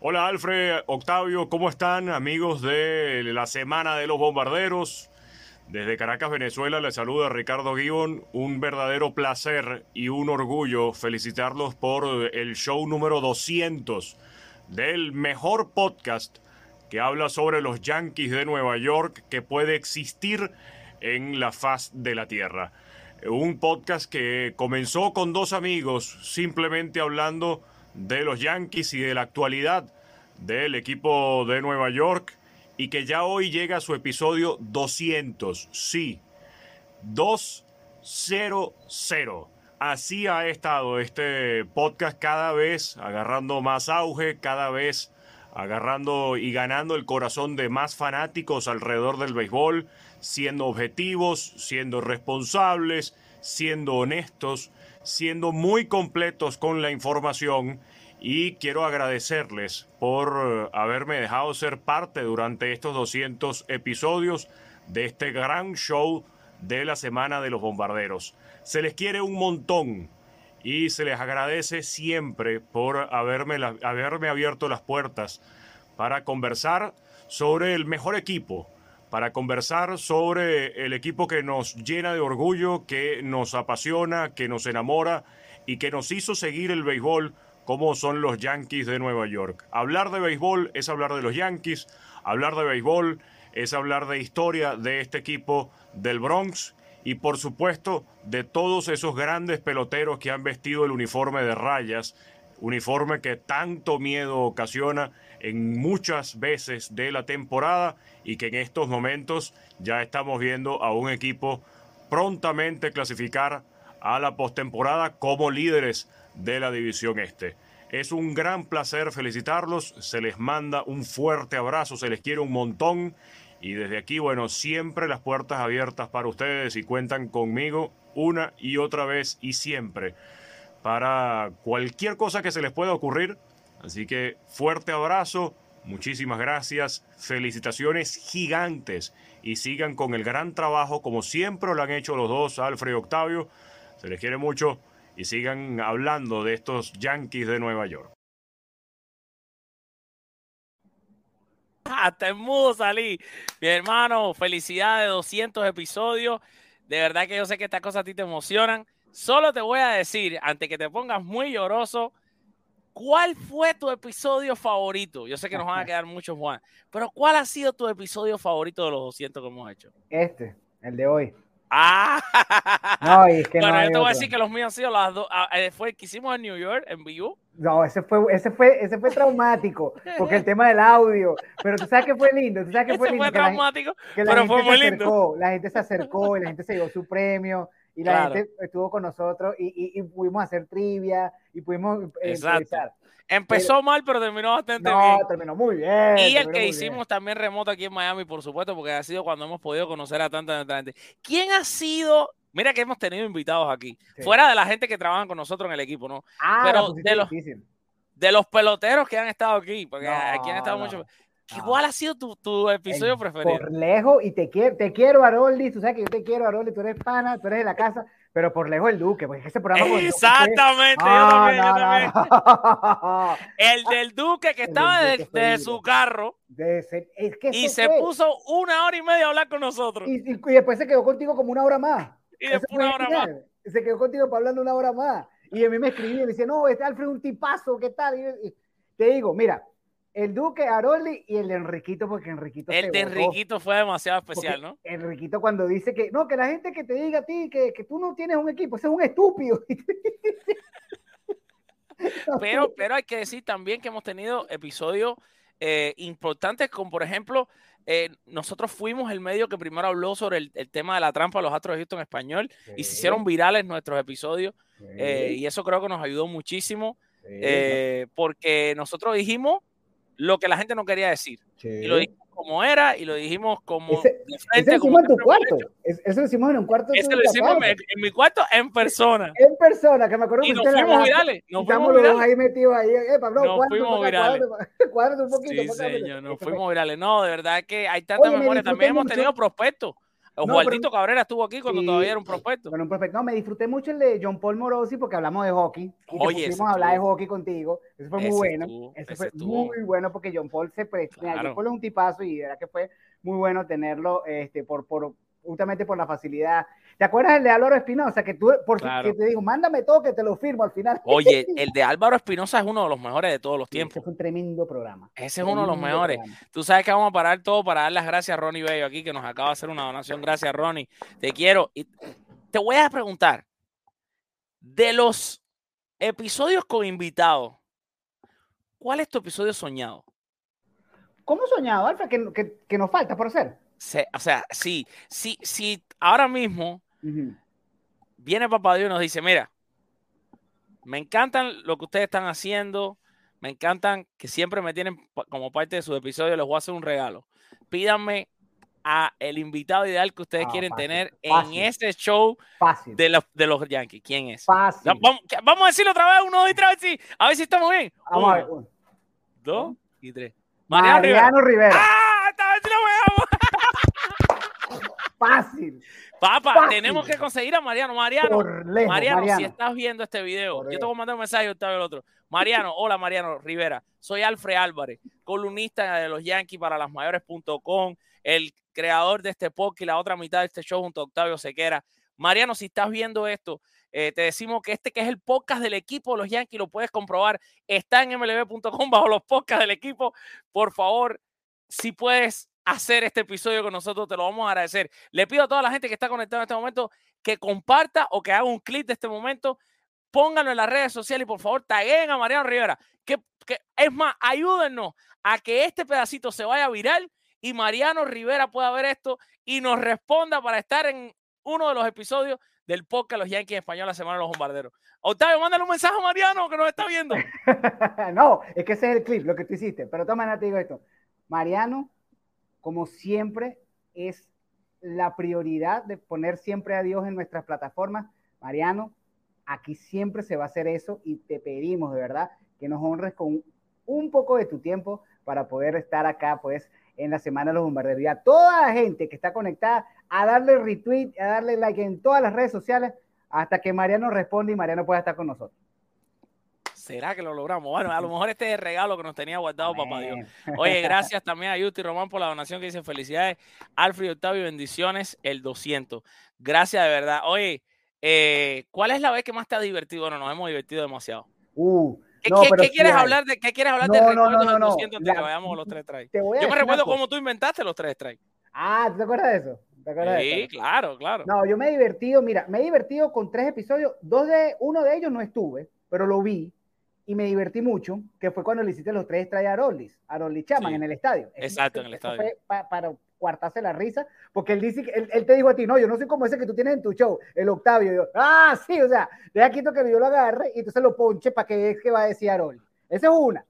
Hola Alfred, Octavio, ¿cómo están amigos de la Semana de los Bombarderos? Desde Caracas, Venezuela, les saluda Ricardo Gibbon. Un verdadero placer y un orgullo felicitarlos por el show número 200 del mejor podcast que habla sobre los Yankees de Nueva York que puede existir en la faz de la Tierra. Un podcast que comenzó con dos amigos simplemente hablando de los Yankees y de la actualidad del equipo de Nueva York y que ya hoy llega a su episodio 200. Sí, 200. Así ha estado este podcast cada vez agarrando más auge, cada vez agarrando y ganando el corazón de más fanáticos alrededor del béisbol, siendo objetivos, siendo responsables, siendo honestos, siendo muy completos con la información y quiero agradecerles por eh, haberme dejado ser parte durante estos 200 episodios de este gran show de la Semana de los Bombarderos. Se les quiere un montón y se les agradece siempre por haberme, haberme abierto las puertas para conversar sobre el mejor equipo, para conversar sobre el equipo que nos llena de orgullo, que nos apasiona, que nos enamora y que nos hizo seguir el béisbol como son los Yankees de Nueva York. Hablar de béisbol es hablar de los Yankees, hablar de béisbol es hablar de historia de este equipo del Bronx y por supuesto de todos esos grandes peloteros que han vestido el uniforme de rayas, uniforme que tanto miedo ocasiona en muchas veces de la temporada y que en estos momentos ya estamos viendo a un equipo prontamente clasificar a la postemporada como líderes de la división este. Es un gran placer felicitarlos, se les manda un fuerte abrazo, se les quiere un montón y desde aquí, bueno, siempre las puertas abiertas para ustedes y cuentan conmigo una y otra vez y siempre para cualquier cosa que se les pueda ocurrir. Así que fuerte abrazo, muchísimas gracias, felicitaciones gigantes y sigan con el gran trabajo como siempre lo han hecho los dos, Alfred y Octavio. Se les quiere mucho y sigan hablando de estos Yankees de Nueva York. Hasta en mudo salí. Mi hermano, felicidades, 200 episodios. De verdad que yo sé que estas cosas a ti te emocionan. Solo te voy a decir, antes que te pongas muy lloroso, ¿cuál fue tu episodio favorito? Yo sé que nos van a quedar muchos, Juan, pero ¿cuál ha sido tu episodio favorito de los 200 que hemos hecho? Este, el de hoy. Ah, No, es que no bueno, hay yo te voy a decir que los míos han sido las dos. ah, eh, fue el que hicimos en New York, en vivo. No, ese fue, ese fue, ese fue traumático, porque el tema del audio, pero tú sabes que fue lindo, tú sabes que fue Ese lindo. fue que la traumático, que la pero gente fue muy lindo. acercó, la gente se acercó y la gente se llevó su premio y la Claro. gente estuvo con nosotros y, y- y pudimos hacer trivia y pudimos eh, Exacto. improvisar. Empezó mal, pero terminó bastante No, bien. terminó muy bien. Y el que hicimos bien. también remoto aquí en Miami, por supuesto, porque ha sido cuando hemos podido conocer a tanta, gente. ¿Quién ha sido? Mira que hemos tenido invitados aquí, Sí. fuera de la gente que trabaja con nosotros en el equipo, ¿no? Ah, pero de los- difícil. De los peloteros que han estado aquí, porque No, aquí han estado no, muchos. No. ¿Cuál ha sido tu, tu episodio El- preferido? Por lejos, y te quiero, te quiero, Aroldi, tú sabes que yo te quiero, Aroldi, tú eres pana, tú eres de la casa, pero por lejos el Duque, porque ese programa con Exactamente, yo No, también, yo no, también. no. El del Duque que estaba desde, lindo. su carro De ser- es que y se fue. puso una hora y media a hablar con nosotros. Y, y- y después se quedó contigo como una hora más. Y después una hora más. Se quedó contigo para hablando una hora más. Y a mí me escribía y me decía, no, este Alfred es un tipazo, ¿qué tal? Y, yo- y te digo, mira, el Duque, Aroli y el de Enriquito, porque Enriquito El se de. Enriquito fue demasiado Porque especial, ¿no? Enriquito cuando dice que, no, que la gente que te diga a ti que, que tú no tienes un equipo, ese es un estúpido. Pero, pero hay que decir también que hemos tenido episodios eh, importantes, como por ejemplo, eh, nosotros fuimos el medio que primero habló sobre el, el tema de la trampa de los Astros de Houston en español y se hicieron virales nuestros episodios eh, y eso creo que nos ayudó muchísimo porque nosotros dijimos lo que la gente no quería decir y lo dijimos como era y lo dijimos como Ese- de Ese frente. lo como en tu cuarto. Es- Eso lo hicimos en un cuarto. Ese tuyo lo hicimos en, en mi cuarto en persona en persona, que me acuerdo y que nos fuimos virales. Nos fuimos virales. ahí metidos ahí. Eh, Pablo, Nos cuádrate fuimos acá, virales. cuádrate, cuádrate un poquito. Sí, señor, nos Eso fuimos virales. No, de verdad que hay tanta Oye, me memoria. También disfruté hemos mucho. tenido prospectos. No, Oswaldito Cabrera estuvo aquí cuando Sí, todavía era un prospecto. Bueno, un prospecto. No, me disfruté mucho el de John Paul Morosi porque hablamos de hockey. Y Oye, a hablar de hockey contigo. Eso fue muy ese bueno. ese fue estuvo- muy bueno porque John Paul se prestó. Claro. John Paul es un tipazo y verdad que fue muy bueno tenerlo este, por, por, justamente por la facilidad. ¿Te acuerdas el de Álvaro Espinosa? Que tú, por Claro. que te dijo, mándame todo que te lo firmo al final. Oye, el de Álvaro Espinosa es uno de los mejores de todos los Ese tiempos. fue un tremendo programa. Ese es uno de los mejores. programa. Tú sabes que vamos a parar todo para dar las gracias a Ronnie Bello aquí, que nos acaba de hacer una donación. Gracias, Ronnie. Te quiero. Y te voy a preguntar, de los episodios con invitados, ¿cuál es tu episodio soñado? ¿Cómo soñado, Alfa? Que, que nos falta por hacer. Se- o sea, sí, sí, sí, ahora mismo viene Papá Dios y nos dice, mira, me encantan lo que ustedes están haciendo, me encantan que siempre me tienen como parte de sus episodios, les voy a hacer un regalo. Pídanme a el invitado ideal que ustedes Ah, quieren fácil, tener fácil. en este show Fácil. de los, de los Yankees. ¿Quién es? Fácil. Vamos, a decirlo otra vez, uno, dos y tres, a ver si, a ver si estamos bien. Vamos a ver. Uno, uno. dos y tres. Mariano Mariano Rivera. Rivera. ¡Ah! Fácil. Papá, Fácil. tenemos que conseguir a Mariano. Mariano, lejos, Mariano, Mariano. si estás viendo este video, yo te voy a mandar un mensaje y usted el otro. Mariano, hola Mariano Rivera, soy Alfred Álvarez, columnista de los Yankees para las mayores.com, el creador de este podcast y la otra mitad de este show junto a Octavio Sequera. Mariano, si estás viendo esto, eh, te decimos que este que es el podcast del equipo de los Yankees, lo puedes comprobar, está en mlb.com bajo los podcasts del equipo. Por favor, si puedes hacer este episodio con nosotros, te lo vamos a agradecer. Le pido a toda la gente que está conectada en este momento que comparta o que haga un clip de este momento, pónganlo en las redes sociales y por favor taguen a Mariano Rivera. ¿Qué, que, es más, ayúdennos a que este pedacito se vaya viral y Mariano Rivera pueda ver esto y nos responda para estar en uno de los episodios del podcast Los Yankees Español la semana de los bombarderos. Octavio, mándale un mensaje a Mariano que nos está viendo. no, es que ese es el clip, lo que tú hiciste. Pero toma te digo esto. Mariano, como siempre, es la prioridad de poner siempre a Dios en nuestras plataformas. Mariano, aquí siempre se va a hacer eso y te pedimos de verdad que nos honres con un poco de tu tiempo para poder estar acá, pues, en la Semana de los Bombarderos. A toda la gente que está conectada, a darle retweet, a darle like en todas las redes sociales, hasta que Mariano responda y Mariano pueda estar con nosotros. ¿Será que lo logramos? Bueno, a lo mejor este es el regalo que nos tenía guardado papá Dios. Oye, gracias también a Yuti Román por la donación que dice felicidades. Alfred Octavio, bendiciones, el 200. Gracias de verdad. Oye, eh, ¿cuál es la vez que más te ha divertido? Bueno, nos hemos divertido demasiado. Uh, ¿Qué, no, qué- pero qué sí quieres hay. hablar de qué quieres hablar No, del no, no, no, no. 200 antes de que La- vayamos a los tres strikes? Yo me recuerdo cómo tú inventaste los tres strikes. Ah, ¿te acuerdas de eso? ¿Te acuerdas de Sí, eso? claro, claro. No, yo me he divertido, mira, me he divertido con tres episodios, dos de, uno de ellos no estuve, pero lo vi y me divertí mucho, que fue cuando le hiciste los tres strikes a Arolis, a Arolis Chaman Sí. en el estadio. Exacto, en el estadio. fue pa- para cuartarse la risa, porque él dice él, él te dijo a ti, no, yo no soy como ese que tú tienes en tu show, el Octavio. Y yo, ah, sí, o sea, deja quito que yo lo agarre y entonces lo ponche para que veas que va a decir Arolis. Esa es una.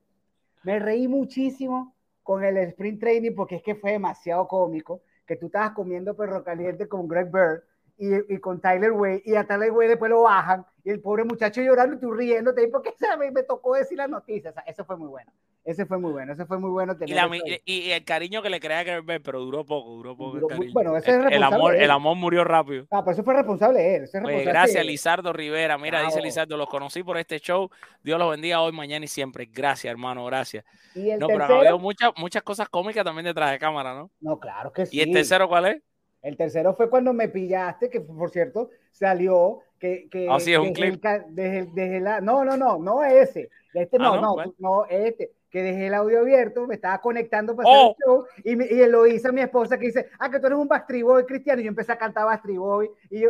Me reí muchísimo con el sprint training porque es que fue demasiado cómico que tú estabas comiendo perro caliente con Greg Bird y, y con Tyler Way y a Tyler Way después lo bajan y el pobre muchacho llorando y tú riéndote porque ¿sabes? me tocó decir la noticia. O sea, eso fue muy bueno. Ese fue muy bueno. Ese fue muy bueno. Y, tener la mi- ahí. y- y el cariño que le crea que pero duró poco, duró poco. el Duró cariño. bueno, ese es el, amor, él. el amor murió rápido. Ah, pero eso fue responsable él. es gracias, él. Lizardo Rivera. Mira, dice. Lizardo, los conocí por este show. Dios los bendiga hoy, mañana y siempre. Gracias, hermano, gracias. Y el No, pero tercero, habido muchas, muchas cosas cómicas también detrás de cámara, ¿no? no, claro que sí. ¿Y el tercero cuál es? El tercero fue cuando me pillaste, que por cierto salió que, que Ah, sí, es un dejé el clip. dejé- dejé la, no, no, no, no ese, este Ah, no, ¿no? no, no, este, que dejé el audio abierto, me estaba conectando para Oh. hacer el show y, me- y lo a mi esposa que dice, ah, que tú eres un Backstreet Boy cristiano y yo empecé a cantar Backstreet Boy y yo,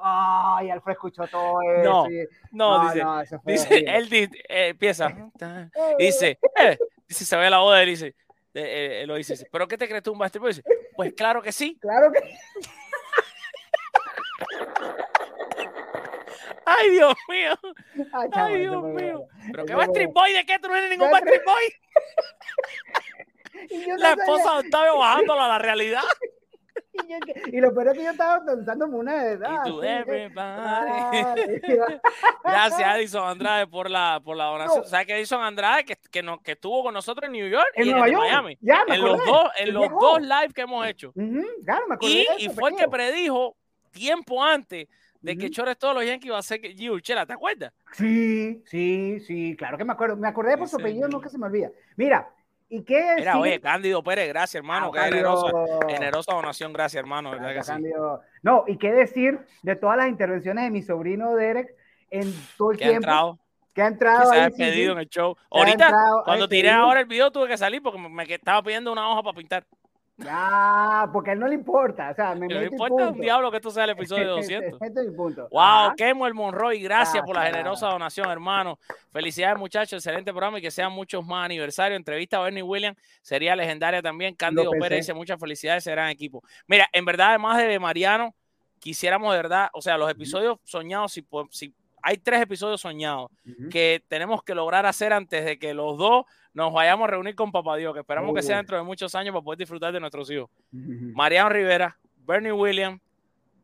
ay, Alfred escuchó todo eso. No, y- No, no, dice, no, eso fue dice, él eh, empieza, dice, eh, dice, se ve la voz de él, dice, eh, eh, lo dice, ¿pero qué te crees tú un Backstreet Boy? Dice, pues claro que sí. Claro que Ay, Dios mío. Ay, chamo, Ay, eso Dios mío. ¿Pero Eso qué Backstreet. Boy? ¿De qué? ¿Tú no eres ningún Backstreet- Boy? La esposa de Octavio bajándolo a la realidad. y, yo y lo peor es que yo estaba una Y tú, sí, que- everybody. ah, Gracias, Edison Andrade, por la, por la donación. No. ¿Sabes que Edison Andrade, que, que, no, que estuvo con nosotros en New York En y Nueva en York. Miami? Ya, me en los dos, en los dos live que hemos hecho. Ujú, claro, me acordé Y, de fue el que predijo tiempo antes de que. Chores todos los Yankees iba a ser G. Urchela, ¿te acuerdas? Sí, sí, sí, claro que me acuerdo. Me acordé por Sí, su apellido, no que se me olvida. Mira, ¿y qué Mira, oye, Cándido Pérez, gracias, hermano. Ah, Qué Cándido. generosa, generosa donación, gracias, hermano. ¿verdad que Gracias, sí? Cándido. No, y qué decir de todas las intervenciones de mi sobrino Derek en todo el Que ha tiempo entrado, que ha que entrado se ha despedido sí. en el show. Ha Ahorita, ha cuando tiré despedido. ahora el video, tuve que salir porque me, me estaba pidiendo una hoja para pintar. Ah, porque a él no le importa. O sea, me no el importa un diablo que esto sea el episodio 200. Este es mi punto. Wow, Ajá. Kemuel Monroy, gracias por la generosa donación, hermano. Felicidades, muchachos, excelente programa y que sean muchos más aniversarios. Entrevista a Bernie Williams sería legendaria también. Cándido. Pérez dice muchas felicidades, ese gran equipo. Mira, en verdad, además de Mariano, quisiéramos de verdad, o sea, los episodios soñados, si, si hay tres episodios soñados que tenemos que lograr hacer antes de que los dos nos vayamos a reunir con Papá Dios, que esperamos que sea dentro de muchos años para poder disfrutar de nuestros hijos. Mariano Rivera, Bernie Williams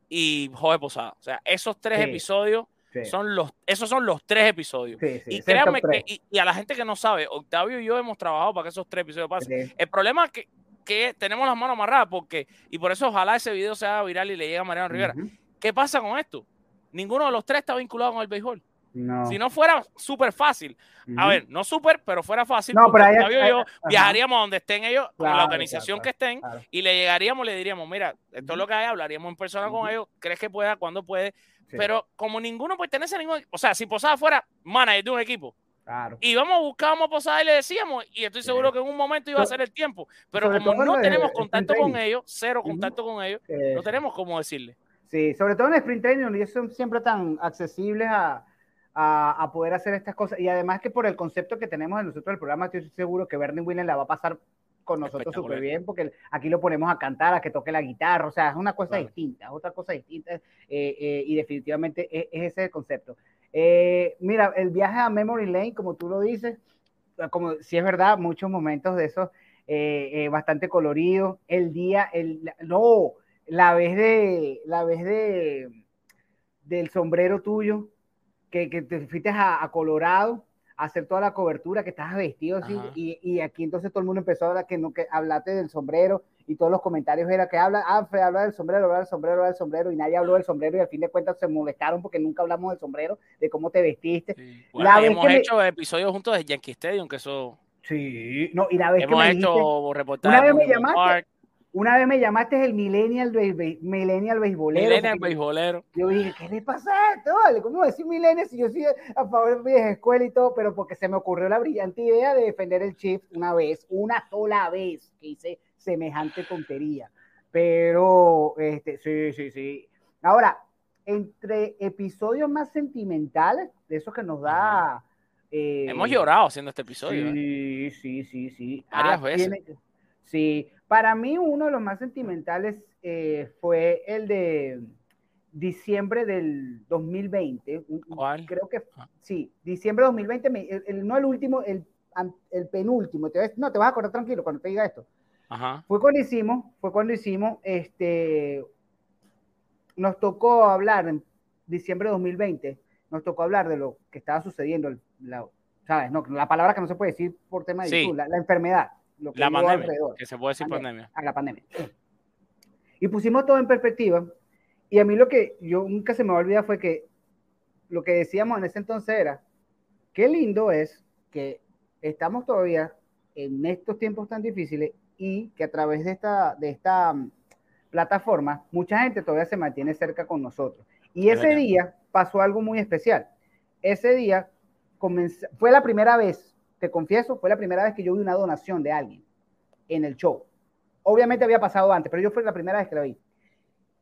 y Jorge Posada. O sea, esos tres Sí. episodios Sí, son los, esos son los tres episodios. sí, sí, y créanme que, y, y a la gente que no sabe, Octavio y yo hemos trabajado para que esos tres episodios pasen. El problema es que, que tenemos las manos amarradas, porque, y por eso ojalá ese video sea viral y le llegue a Mariano Rivera. ¿Qué pasa con esto? Ninguno de los tres está vinculado con el béisbol. No. Si no fuera súper fácil, a ver, no súper, pero fuera fácil, No, pero y yo viajaríamos a donde estén ellos, con la Claro, organización claro, que estén, claro. y le llegaríamos, le diríamos, mira, esto es lo que hay, hablaríamos en persona con ellos, ¿crees que pueda? ¿Cuándo puede? Sí, Pero como ninguno pertenece a ningún, o sea, si Posada fuera manager de un equipo, claro. íbamos, buscábamos a Posada y le decíamos, y estoy Sí. seguro que en un momento iba a ser el tiempo, pero sobre como no tenemos contacto con ellos, cero contacto con ellos, Eh, no tenemos cómo decirle. Sí, sobre todo en el sprint training, ellos son siempre tan accesibles a, a, a poder hacer estas cosas. Y además que por el concepto que tenemos de nosotros del programa, estoy seguro que Bernie Williams la va a pasar con nosotros súper bien, porque aquí lo ponemos a cantar, a que toque la guitarra, o sea, es una cosa Claro. distinta, es otra cosa distinta, eh, eh, y definitivamente es, es ese el concepto. Eh, mira, el viaje a Memory Lane, como tú lo dices, como si es verdad, muchos momentos de esos bastante coloridos. El día, el, no, la vez de, la vez de, del sombrero tuyo, que, que te fuiste a, a Colorado a hacer toda la cobertura, que estabas vestido así, y, y aquí entonces todo el mundo empezó a hablar que no, que hablaste del sombrero, y todos los comentarios era que habla, ah, Fred, habla del sombrero, habla del sombrero, habla del sombrero, y nadie habló del sombrero, y al fin de cuentas se molestaron porque nunca hablamos del sombrero, de cómo te vestiste. Bueno, La vez hemos que me- hecho episodios juntos de Yankee Stadium, que eso. Sí, no, y la vez que me hecho dijiste, reportajes. una vez me llamaste, Park, una vez me llamaste el millennial, millennial beisbolero. Millennial beisbolero. Yo dije, ¿qué le pasa a esto? Vale? ¿Cómo decir millennial si yo soy a favor de vieja escuela y todo? Pero porque se me ocurrió la brillante idea de defender el chip una vez, una sola vez que hice semejante tontería. Pero, este, sí, sí, sí. Ahora, entre episodios más sentimentales, de esos que nos da... eh, Hemos llorado haciendo este episodio. ¿eh? Sí, sí, sí, sí. Varias Ah, veces. tiene- Sí, para mí uno de los más sentimentales eh, fue el de diciembre del 2020. Un- un- ¿Cuál? Creo que Ah. sí, diciembre de 2020, me- el- el- no el último, el, el penúltimo. Te ves- no, te vas a acordar tranquilo cuando te diga esto. Ajá. Fue cuando hicimos, fue cuando hicimos, este, nos tocó hablar en diciembre de 2020, nos tocó hablar de lo que estaba sucediendo, la, ¿sabes? No, la palabra que no se puede decir por tema de Sí. YouTube, la, la enfermedad, lo que La pandemia. alrededor, Que se puede decir Pandemia. pandemia. a la pandemia. Y pusimos todo en perspectiva, y a mí lo que yo nunca se me va a olvidar fue que lo que decíamos en ese entonces era, qué lindo es que estamos todavía en estos tiempos tan difíciles y que a través de esta, de esta mm, plataforma, mucha gente todavía se mantiene cerca con nosotros. Y Es ese día pasó algo muy especial. Ese día comenz- fue la primera vez, te confieso, fue la primera vez que yo vi una donación de alguien en el show. Obviamente había pasado antes, pero yo fue la primera vez que la vi.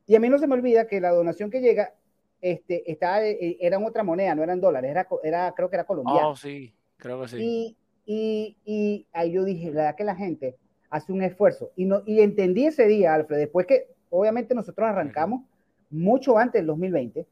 Y a mí no se me olvida que la donación que llega este, estaba, eh, era en otra moneda, no eran dólares, era, era, creo que era colombiana. Oh, sí. Creo que sí. Y, y, y ahí yo dije, la verdad que la gente hace un esfuerzo. Y, no, y entendí ese día, Alfred, después que obviamente nosotros arrancamos mucho antes del 2020,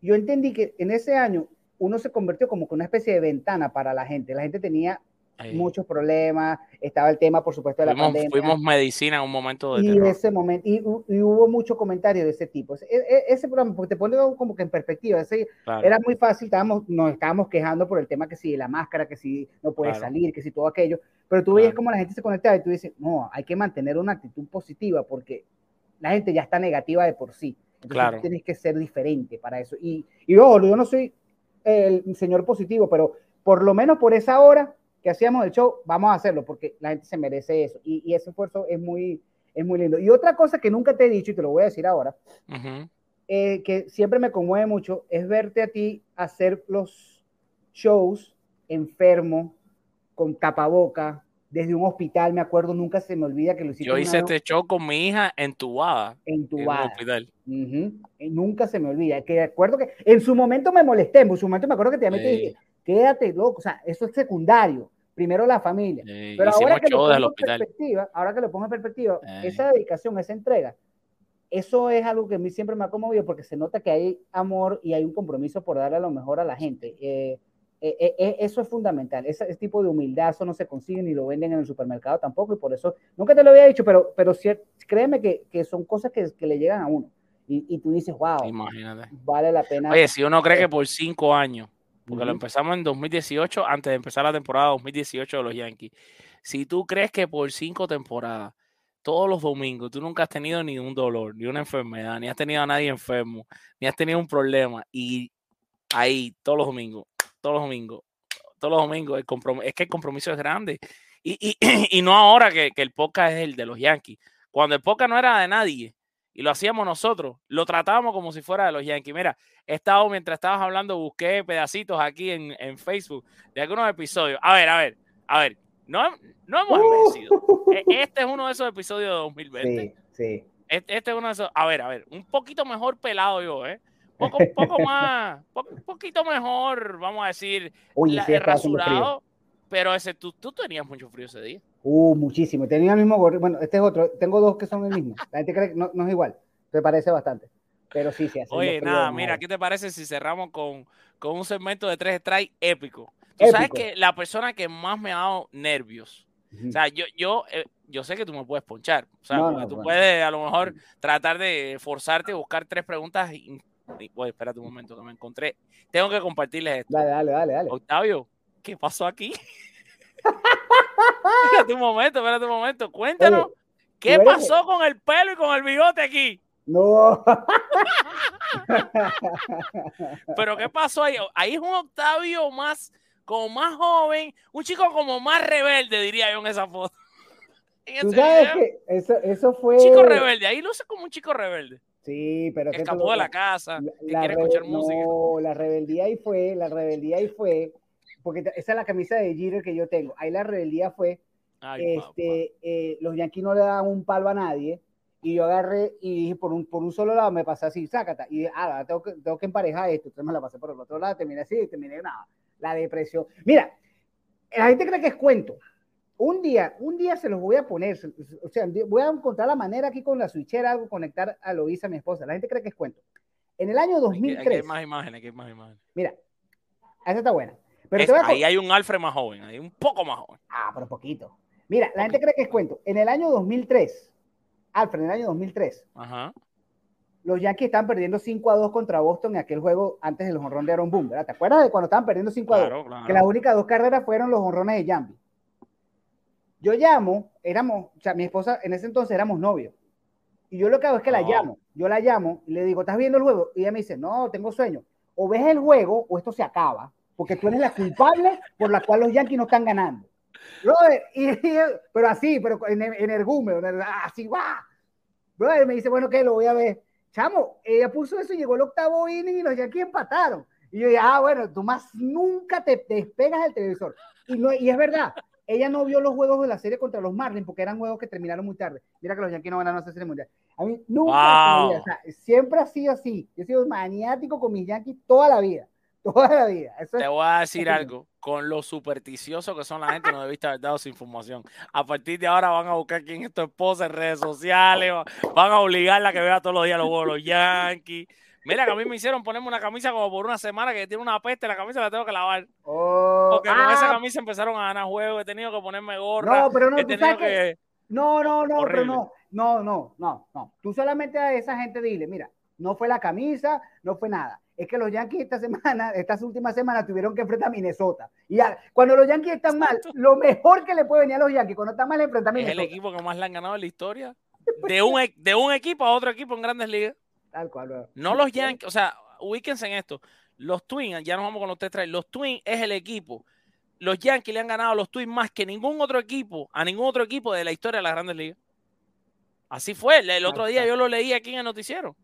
yo entendí que en ese año uno se convirtió como que una especie de ventana para la gente. La gente tenía Ahí. muchos problemas, estaba el tema, por supuesto, de la pandemia. fuimos medicina en un momento de Y terror. ese momento, y, hu- y hubo muchos comentarios de ese tipo. Ese, e- ese programa, porque te pone como que en perspectiva, ese, Claro. era muy fácil, estábamos, nos estábamos quejando por el tema que si la máscara, que si no puedes Claro. salir, que si todo aquello, pero tú veías Claro. como la gente se conectaba y tú dices, no, hay que mantener una actitud positiva porque la gente ya está negativa de por sí. Entonces Claro. tienes que ser diferente para eso. Y, y ojo, yo no soy el señor positivo, pero por lo menos por esa hora que hacíamos el show, vamos a hacerlo porque la gente se merece eso. Y, y ese esfuerzo es muy, es muy lindo. Y otra cosa que nunca te he dicho y te lo voy a decir ahora, eh, que siempre me conmueve mucho es verte a ti hacer los shows enfermo, con tapaboca, desde un hospital, me acuerdo, nunca se me olvida que lo hiciste Yo hice este show con mi hija entubada en un entubada. hospital. Ujú, y Nunca se me olvida. Que recuerdo que en su momento me molesté, en su momento me acuerdo que te y te Sí. dije, quédate loco, o sea, eso es secundario. Primero la familia. Sí, Pero hicimos ahora que, lo pongo en perspectiva, ahora que lo pongo en perspectiva, Eh. esa dedicación, esa entrega, eso es algo que a mí siempre me ha conmovido porque se nota que hay amor y hay un compromiso por darle a lo mejor a la gente. Eh, eh, eh, eh, eso es fundamental. Ese, ese tipo de humildad, eso no se consigue ni lo venden en el supermercado tampoco. Y por eso, nunca te lo había dicho, pero, pero cier- créeme que, que son cosas que, que le llegan a uno. Y, y tú dices, wow, Imagínate. vale la pena. Oye, si uno cree que por cinco años, porque lo empezamos en 2018, antes de empezar la temporada 2018 de los Yankees, si tú crees que por cinco temporadas, todos los domingos, tú nunca has tenido ni un dolor, ni una enfermedad, ni has tenido a nadie enfermo, ni has tenido un problema, y ahí, todos los domingos, todos los domingos, todos los domingos, el es que el compromiso es grande. Y, y, y no ahora que, que el podcast es el de los Yankees. Cuando el podcast no era de nadie y lo hacíamos nosotros, lo tratábamos como si fuera de los Yankees. Mira, he estado, mientras estabas hablando, busqué pedacitos aquí en, en Facebook de algunos episodios. A ver, a ver, a ver, no, no hemos envejecido. E- Este es uno de esos episodios de 2020. Sí, sí. Este, este es uno de esos. A ver, a ver, un poquito mejor pelado yo, ¿eh? Poco, poco más, un poquito mejor, vamos a decir, Oye, la- sí, rasurado. Pero ese, tú, tú tenías mucho frío ese día. Uh, muchísimo. Tenía el mismo gorro. Bueno, este es otro. Tengo dos que son el mismo. La gente cree que no, no es igual. Se parece bastante. Pero sí, sí. hace Oye, nada, mira, ¿qué te parece si cerramos con, con un segmento de tres strikes épico? Tú sabes Épico. que la persona que más me ha dado nervios, o sea, yo, yo, eh, yo sé que tú me puedes ponchar, o sea, No, no, tú bueno. puedes a lo mejor tratar de forzarte a buscar tres preguntas. Y- oye, espérate un momento, que me encontré. Tengo que compartirles esto. Dale, dale, dale, dale. Octavio, ¿qué pasó aquí? espérate un momento, espérate un momento. Cuéntanos, Oye, ¿qué eres- pasó con el pelo y con el bigote aquí? No. Pero ¿qué pasó ahí? Ahí es un Octavio más, como más joven, un chico como más rebelde, diría yo en esa foto. En Tú sabes que eso, eso fue. chico rebelde, ahí luce como un chico rebelde. Sí, pero que Escapó de la casa, la- que la quiere rebe- escuchar música. No, la rebeldía ahí fue, la rebeldía ahí fue, porque esa es la camisa de Jeter que yo tengo. Ahí la rebeldía fue, Ay, este, eh, los Yankees no le daban un palo a nadie, y yo agarré y dije, por un, por un solo lado me pasé así, sácata, y dije, ah, tengo que, tengo que emparejar esto, entonces me la pasé por el otro lado, terminé así, terminé nada, la depresión. Mira, la gente cree que es cuento. Un día, un día se los voy a poner, o sea, voy a encontrar la manera aquí con la switchera, algo conectar a Loisa, mi esposa. La gente cree que es cuento. En el año Hay que- hay 2003, hay más imágenes, que hay más imágenes. mira, esa está buena. Pero Es- te voy a ahí hay un Alfred más joven, ahí un poco más joven. Ah, pero poquito. Mira, la gente cree que es cuento. En el año 2003, Alfred, en el año 2003, Ajá. los Yankees estaban perdiendo 5 a 2 contra Boston en aquel juego antes del honrón de Aaron Boone, ¿verdad? ¿Te acuerdas de cuando estaban perdiendo 5 a 2? Claro, claro. que las únicas dos carreras fueron los honrones de Jambi. Yo llamo, éramos, o sea, mi esposa en ese entonces éramos novios. Y yo lo que hago es que la Oh. llamo, yo la llamo y le digo, ¿estás viendo el juego? Y ella me dice, no, tengo sueño. O ves el juego o esto se acaba, porque tú eres la culpable por la cual los Yankees no están ganando. Brother, y- y- pero así, pero en, en el- así, va. Brother, me dice, bueno, ¿qué? Lo voy a ver. Chamo, ella puso eso y llegó el octavo inning y los Yankees empataron. Y yo dije, ah, bueno, tú más nunca te, te despegas del televisor. Y, no, y es verdad, ella no vio los juegos de la serie contra los Marlins porque eran juegos que terminaron muy tarde. Mira que los Yankees no ganaron esa serie mundial. A mí nunca, Wow. o sea, siempre ha sido así. Yo he sido maniático con mis Yankees toda la vida. Toda la vida. Eso es- Te voy a decir algo. Con lo supersticioso que son la gente, no debiste haber dado esa información. A partir de ahora van a buscar quién es tu esposa en redes sociales. va- Van a obligarla a que vea todos los días los juegos de los Yankees. Mira que a mí me hicieron ponerme una camisa como por una semana que tiene una peste. La camisa la tengo que lavar. Oh, Porque con esa ah, camisa empezaron a ganar juegos. He tenido que ponerme gorra. no, pero no, he tú sabes que... que. No, no, no, pero no, no, no, no, no. Tú solamente a esa gente dile, mira, no fue la camisa, no fue nada. Es que los Yankees esta semana, estas últimas semanas tuvieron que enfrentar a Minnesota. Y cuando los Yankees están mal, lo mejor que le puede venir a los Yankees cuando están mal enfrentar a Es el Minnesota. equipo que más le han ganado en la historia. De un, e- de un equipo a otro equipo en grandes ligas. Tal cual, bro. No los Yankees, o sea, ubíquense en esto. Los Twins, ya nos vamos con los tres Los Twins es el equipo. Los Yankees le han ganado a los Twins más que ningún otro equipo, a ningún otro equipo de la historia de las grandes ligas. Así fue. El, el otro día yo lo leí aquí en el noticiero.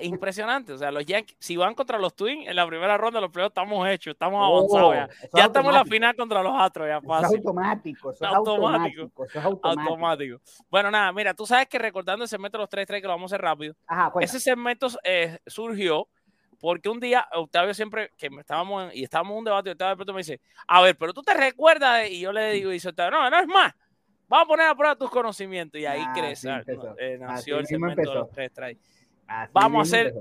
Impresionante. O sea, los Yankees, si van contra los Twins en la primera ronda los playoffs, estamos hechos, estamos Oh, avanzados ya. estamos en la final contra los Astros, ya Eso es fácil. automático, eso es Automático. automático, eso es automático. Automático. Bueno, nada, mira, tú sabes que recordando el segmento de los 3-3, que lo vamos a hacer rápido. Ajá. Ese segmento eh, surgió porque un día Octavio siempre, que estábamos en- y estábamos en un debate, y Octavio de pronto me dice, a ver, pero tú te recuerdas, de-?" y yo le digo, y dice Octavio, no, no es más, vamos a poner a prueba tus conocimientos, y ahí Ah, crece, ah, eh, nació Así el segmento de los tres strikes. Así vamos a hacer-.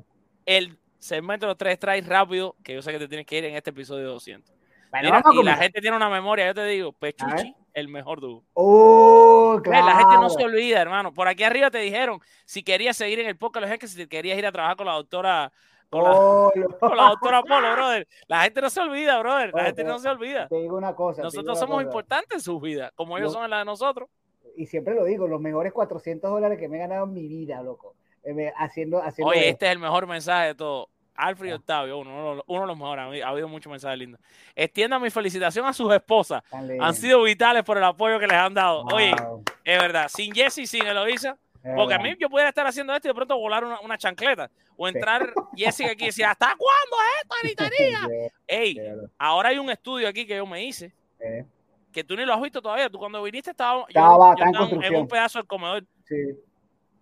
El segmento de los tres strikes rápido, que yo sé que te tienes que ir en este episodio 200. Bueno, Mira, vamos a y la gente tiene una memoria, yo te digo, Pechuchi, el mejor dúo. Oh, La gente no se olvida, hermano. Por aquí arriba te dijeron si querías seguir en el podcast, los que si querías ir a trabajar con la doctora, con la, lo- con la doctora Polo, brother. La gente no se olvida, brother. La Oye, gente no se olvida. Te digo una cosa. Nosotros somos cosa. importantes en sus vidas, como ellos Lo- son en la de nosotros. y siempre lo digo, los mejores 400 dólares que me he ganado en mi vida, loco. Eh, haciendo, haciendo Oye, este es el mejor mensaje de todo. Alfred y Octavio, uno, uno, de los- mejores. Ha habido- Ha habido muchos mensajes lindos. Extienda mi felicitación a sus esposas. Han sido vitales por el apoyo que les han dado. Oye, Wow, es verdad. Sin Jesse y sin Eloisa, Porque a mí yo pudiera estar haciendo esto y de pronto volar una, una chancleta. O Sí. entrar Jessica aquí y decir, ¿hasta cuándo es esto, gritería? Sí, Ey, sí, ahora hay un estudio aquí que yo me hice, Eh, que tú ni lo has visto todavía. Tú cuando viniste estaba, yo en estaba en un pedazo del comedor. sí.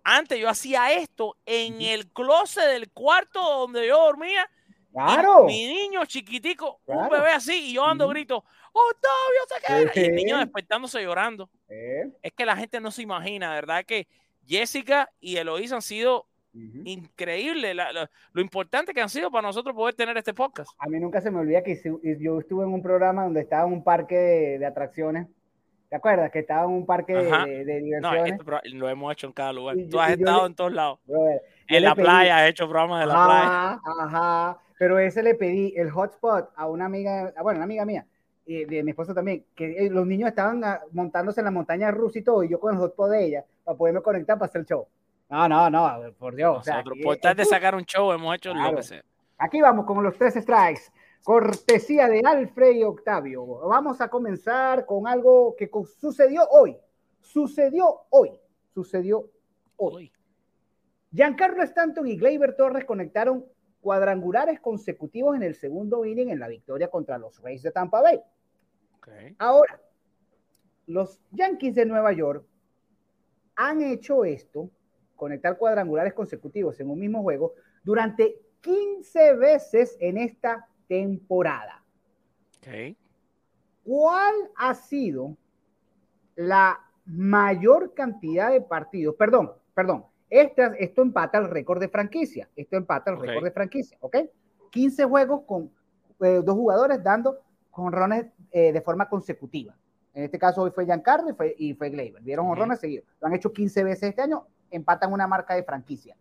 Antes yo hacía esto en el closet del cuarto donde yo dormía. y Claro. Mi niño chiquitico, un bebé así, y yo ando grito, Octavio se queda. Y el niño despertándose llorando. Eh, Es que la gente no se imagina, ¿verdad? Que Jessica y Eloísa han sido la- la- lo importante que han sido para nosotros poder tener este podcast. A mí nunca se me olvida que yo estuve en un programa donde estaba en un parque de, de atracciones. ¿Te acuerdas? Que estaba en un parque de, Ajá. de- No, diversiones. este pro- lo hemos hecho en cada lugar. Y Tú has estado le- en todos lados. Brother, En la pedí- playa, has hecho programas de la playa. Ajá, ajá. Pero ese le pedí el hotspot a una amiga, ah, bueno, una amiga mía, y de mi esposo también, que eh, los niños estaban ah, montándose en la montaña rusa y todo, y yo con el hotspot de ella, para poderme conectar para hacer el show. No, no, no, por Dios. o sea, Nosotros, por tal de esto- sacar un show, hemos hecho lo Claro. que sea. Aquí vamos con los tres strikes. Cortesía de Alfred y Octavio. Vamos a comenzar con algo que sucedió hoy. Sucedió hoy. Sucedió hoy. Giancarlo Stanton y Gleyber Torres conectaron cuadrangulares consecutivos en el segundo inning en la victoria contra los Rays de Tampa Bay. Ahora, los Yankees de Nueva York han hecho esto, conectar cuadrangulares consecutivos en un mismo juego, durante 15 veces en esta temporada. ok. ¿Cuál ha sido la mayor cantidad de partidos? Perdón, perdón. Esta- esto empata el récord de franquicia. Esto empata el récord de franquicia, ¿ok? 15 juegos con eh, dos jugadores dando jonrones eh, de forma consecutiva. En este caso hoy fue Giancarlo y fue, y fue Gleyber. Dieron Ujú. jonrones seguidos. Lo han hecho 15 veces este año, empatan una marca de franquicia.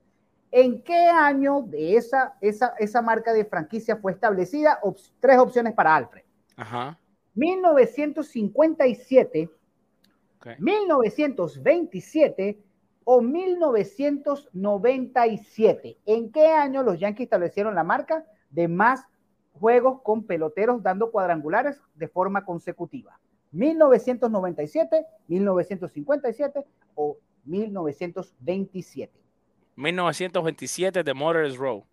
¿En qué año de esa, esa, esa marca de franquicia fue establecida? Tres opciones para Alfred. Ajá. 1957, ok. 1927 o 1997. ¿En qué año los Yankees establecieron la marca de más juegos con peloteros dando cuadrangulares de forma consecutiva? 1997, 1957 o 1927. 1927 de Motors Row.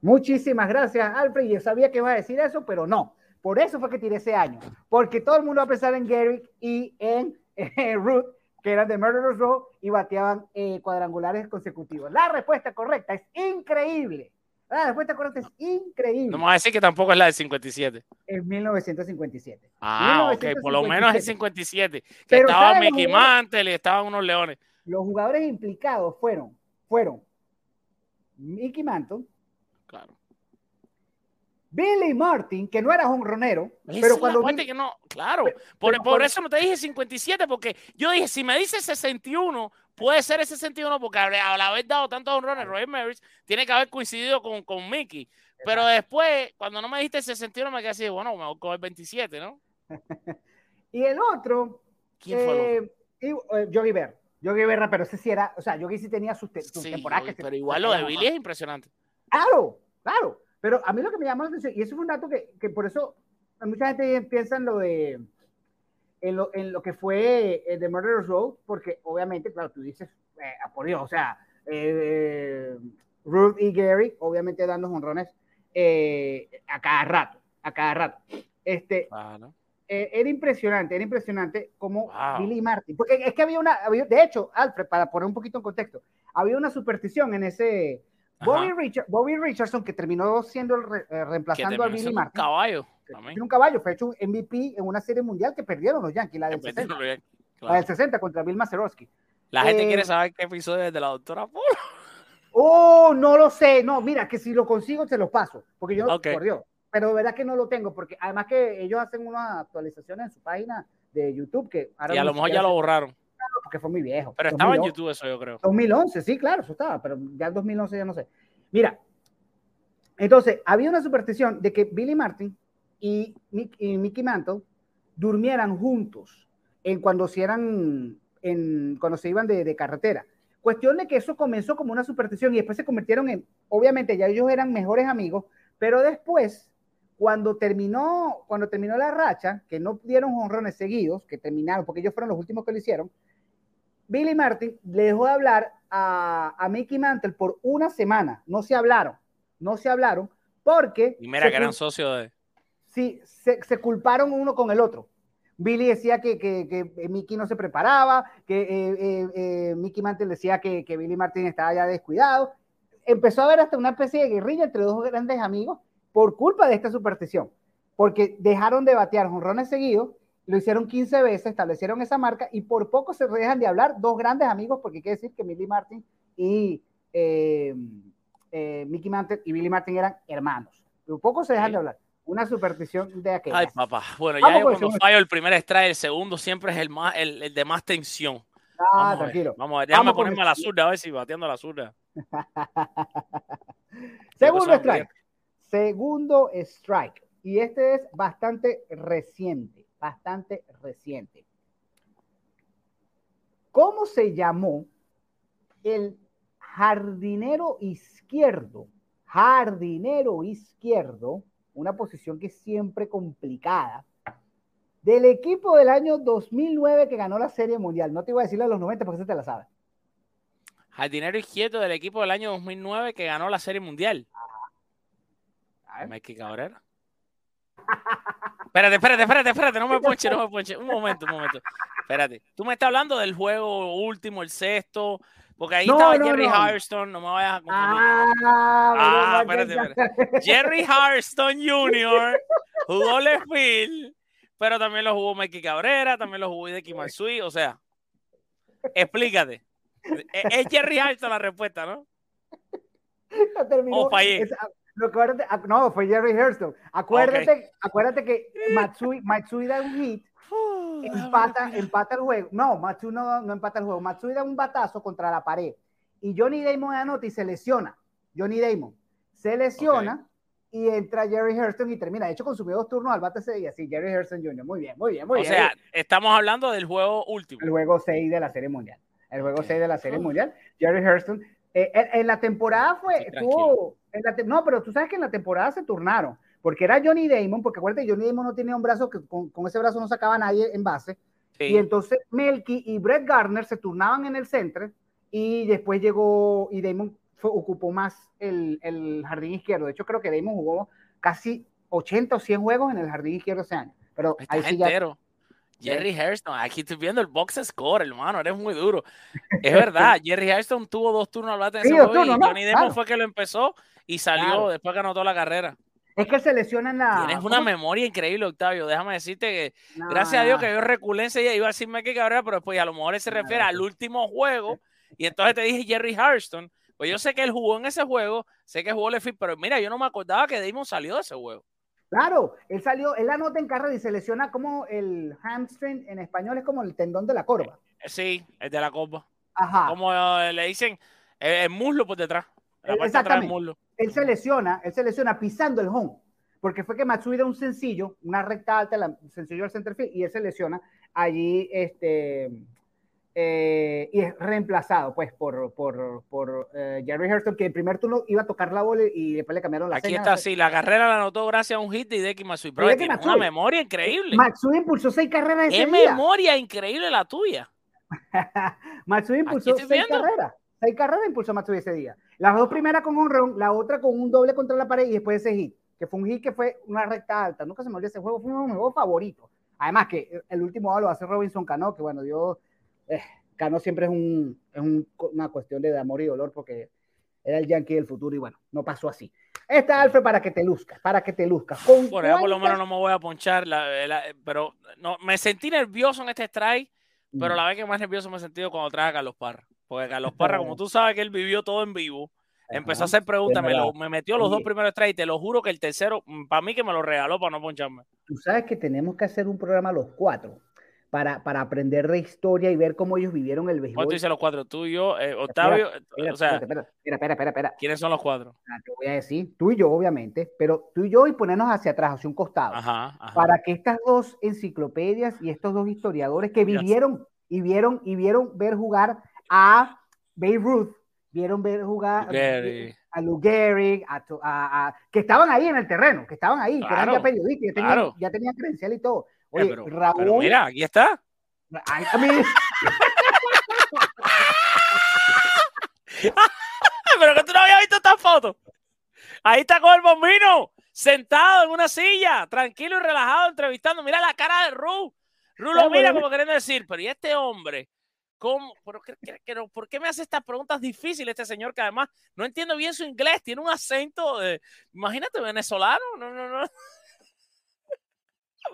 Muchísimas gracias, Alfred. Yo sabía que iba a decir eso, pero no. Por eso fue que tiré ese año. Porque todo el mundo va a pensar en Gary y en eh, Ruth, que eran de Murderers Row y bateaban eh, cuadrangulares consecutivos. La respuesta correcta es increíble. La respuesta correcta es increíble. No me vas a decir que tampoco es la del 57. En 1957. Ah, ok, por lo menos es 1957. 57. Que Pero estaba ¿saben los Mickey? Mantle y estaban unos leones. Los jugadores implicados fueron, fueron Mickey Mantle, Claro. Billy Martin, que no era honronero, Esa pero cuando que no, claro. Pero- por, pero por cuando- eso no te dije 57, porque yo dije, si me dice 61, puede ser el 61, porque al, al haber dado tantos honrones, Roger Maris tiene que haber coincidido con, con Mickey. Pero después, cuando no me dijiste 61, me quedé así, bueno, me voy el 27, ¿no? y el otro, ¿Quién fue el otro? eh, y, eh. Yogi Berra, pero ese sí era, o sea, Yogi sí tenía sus, te- sus Sí, temporadas. yo- que se- pero igual lo de Billy es impresionante. Claro, claro. Pero a mí lo que me llamó la atención, y eso fue un dato que, que por eso mucha gente piensa en lo de en lo, en lo que fue el de Murderers Road, porque obviamente, claro, tú dices, eh, ah, por Dios, o sea, eh, Ruth y Gary, obviamente dando honrones eh, a cada rato, a cada rato. Este, Claro. Eh, era impresionante, era impresionante como Wow. Billy Martin, porque es que había una, había- de hecho, Alfred, para poner un poquito en contexto, había una superstición en ese. Bobby, Richard, Bobby Richardson, que terminó siendo el re- eh, reemplazando a Billy siendo un Martin, caballo. también. un caballo, fue hecho un MVP en una serie mundial que perdieron los Yankees, la del Que 60, perdieron bien. la Claro. del 60 contra Bill Mazeroski. La gente Eh, quiere saber qué episodio es de la doctora Polo. Oh, no lo sé, no, mira, que si lo consigo se los paso, porque yo, Ok. por Dios, pero de verdad que no lo tengo, porque además que ellos hacen unas actualizaciones en su página de YouTube que ahora Y a lo mejor ya lo borraron. porque fue muy viejo. Pero estaba en 2011. YouTube eso, yo creo. 2011, sí, claro, eso estaba, pero ya en 2011 ya no sé. Mira, entonces, había una superstición de que Billy Martin y, Mick- y Mickey Mantle durmieran juntos en cuando se eran, en, cuando se iban de, de carretera. Cuestión de que eso comenzó como una superstición y después se convirtieron en, obviamente ya ellos eran mejores amigos, pero después, cuando terminó, cuando terminó la racha, que no dieron honrones seguidos, que terminaron, porque ellos fueron los últimos que lo hicieron, Billy Martin le dejó de hablar a, a Mickey Mantle por una semana. No se hablaron, no se hablaron, porque Y mira que eran socios de. sí, se, se culparon uno con el otro. Billy decía que, que, que Mickey no se preparaba, que eh, eh, eh, Mickey Mantle decía que, que Billy Martin estaba ya descuidado. Empezó a haber hasta una especie de guerrilla entre dos grandes amigos por culpa de esta superstición, porque dejaron de batear jonrones seguidos, lo hicieron 15 veces, establecieron esa marca y por poco se dejan de hablar dos grandes amigos, porque quiere decir que Billy Martin y eh, eh, Mickey Mantle y Billy Martin eran hermanos. Por poco se dejan Sí. de hablar. Una superstición de aquella. Ay, papá. Bueno, ya yo cuando fallo el primer strike, el segundo siempre es el más, el, el de más tensión. Ah, Vamos a ver, tranquilo. Vamos a ver, déjame Vamos ponerme a la zurda, a ver si bateando a la zurda. Segundo strike. Segundo strike. Y este es bastante reciente, bastante reciente. ¿Cómo se llamó el jardinero izquierdo? Jardinero izquierdo, una posición que es siempre complicada, del equipo del año 2009 que ganó la Serie Mundial. No te iba a decir a los 90 porque se te la sabes. Jardinero izquierdo del equipo del año 2009 que ganó la Serie Mundial. Mikey Cabrera. Espérate, espérate, espérate, espérate, no me ponche, no me ponche. Un momento, un momento. Espérate. Tú me estás hablando del juego último, el sexto, porque ahí No, estaba no, Jerry no. Firestone, no me vayas a confundir. Ah, Ah, pero- espérate, Jerry Firestone Jr. jugó left field, pero también lo jugó Mikey Cabrera, también lo jugó Hideki Matsui, o sea, explícate. Es Jerry Firestone la respuesta, ¿no? Terminó. O fallé. Lo que ac- no, fue Jerry Hurston. Acuérdate, acuérdate que Matsui, Matsui da un hit, empata, empata el juego. No, Matsui no, no empata el juego. Matsui da un batazo contra la pared. Y Johnny Damon anota y se lesiona. Johnny Damon se lesiona y entra Jerry Hurston y termina. De hecho, consumió dos turnos al bate ese día. Sí, Jerry Hurston Jr. Muy bien, muy bien, muy O bien. sea, estamos hablando del juego último. el juego 6 de la Serie Mundial. El juego Ok. 6 de la Serie. Mundial. Jerry Hurston. Eh, en, en la temporada fue. Sí, en la te- no, pero tú sabes que en la temporada se turnaron. Porque era Johnny Damon, porque acuérdate, Johnny Damon no tenía un brazo que con, con ese brazo no sacaba a nadie en base. Sí. Y entonces Melky y Brett Gardner se turnaban en el centro. Y después llegó. Y Damon fue- ocupó más el, el jardín izquierdo. De hecho, creo que Damon jugó casi 80 o 100 juegos en el jardín izquierdo ese año. Pero ahí sí ya. entero. Jerry Hairston, aquí estoy viendo el box score, hermano, eres muy duro. Es verdad, Jerry Hairston tuvo dos turnos al bate en Sí, ese juego y. Johnny Demon Claro. fue que lo empezó y salió Claro. después que anotó la carrera. Es que se lesiona en la. Tienes una memoria increíble, Octavio. Déjame decirte que No, gracias a Dios que yo reculé enseguida, iba a decirme que Cabrera, pero después a lo mejor él se refiere no, al último juego y entonces te dije Jerry Hairston. Pues yo sé que él jugó en ese juego, sé que jugó Lefty, pero mira, yo no me acordaba que Damon salió de ese juego. Claro, él salió, él anota en carrera y se lesiona como el hamstring en español es como el tendón de la corva. Eh, Sí, el de la copa. Ajá. Como eh, le dicen, eh, el muslo por detrás. La parte de atrás del Exactamente. muslo. Él se lesiona, él se lesiona pisando el home, porque fue que Matsui da un sencillo, una recta alta, la- sencillo al center field, y él se lesiona allí, este, eh, y es reemplazado, pues, por, por, por eh, Jerry Hurston, que el primer turno iba a tocar la bola y después le cambiaron la Aquí está, sí, la carrera la anotó gracias a un hit de Hideki Matsui. Pero Hideki Matsui. una memoria increíble. Matsui impulsó seis carreras ese Qué día. memoria increíble la tuya. Matsui impulsó seis viendo. carreras. Seis carreras impulsó Matsui ese día. Las dos primeras con un ron, la otra con un doble contra la pared y después ese hit, que fue un hit que fue una recta alta. Nunca se me olvidó ese juego, fue uno de mis juegos favoritos. Además que el último lo hace Robinson Cano, que bueno, yo, eh, Cano siempre es, un, es un- una cuestión de amor y dolor porque era el Yankee del futuro y bueno, no pasó así. Esta Alfred para que te luzcas, para que te luzcas. ¿Con ya por lo menos no me voy a ponchar, la- la- pero no, me sentí nervioso en este strike, pero Mm. la vez que más nervioso me he sentido cuando traje a Carlos Parra. Porque Carlos Parra, como tú sabes que él vivió todo en vivo, empezó a hacer preguntas, me, lo- me metió los dos primeros strikes, te lo juro que el tercero, para mí que me lo regaló para no poncharme. Tú sabes que tenemos que hacer un programa los cuatro para, para aprender de historia y ver cómo ellos vivieron el béisbol. ¿Cuánto dice los cuatro? Tú y yo, eh, Octavio, Espera, o sea, espera, espera, espera, espera, espera, espera. ¿quiénes son los cuatro? Ah, Te voy a decir, tú y yo, obviamente, pero tú y yo y ponernos hacia atrás, hacia un costado, Ajá, ajá. para que estas dos enciclopedias y estos dos historiadores que vivieron y vieron y vieron ver jugar a Babe Ruth, vieron ver jugar Gary. a Lou Gehrig, a, a- a- que estaban ahí en el terreno, que estaban ahí, que eran Claro, ya periodistas, ya tenían, claro. ya tenían credencial y todo. Eh, Oye, pero, Raúl, pero mira, aquí está. ay, a mí- pero que tú no habías visto esta foto. Ahí está con el bombino, sentado en una silla, tranquilo y relajado, entrevistando. Mira la cara de Ru. Rulo mira como queriendo decir, pero ¿y este hombre? ¿Cómo? ¿Por qué, qué- qué- por qué me hace estas preguntas difíciles este señor que además no entiendo bien su inglés? Tiene un acento de, imagínate, venezolano. No, no, no.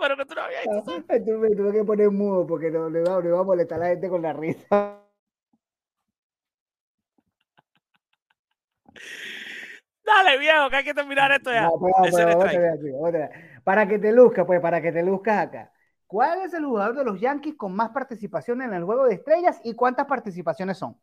Pero que tú no habías. ¿sabes? Ay, tuve, tuve que poner mudo porque no le iba, le iba a molestar a la gente con la risa. Dale, viejo, que hay que terminar esto ya. No, otra otra. Para que te luzcas, pues, para que te luzcas acá. ¿Cuál es el jugador de los Yankees con más participación en el juego de estrellas y cuántas participaciones son?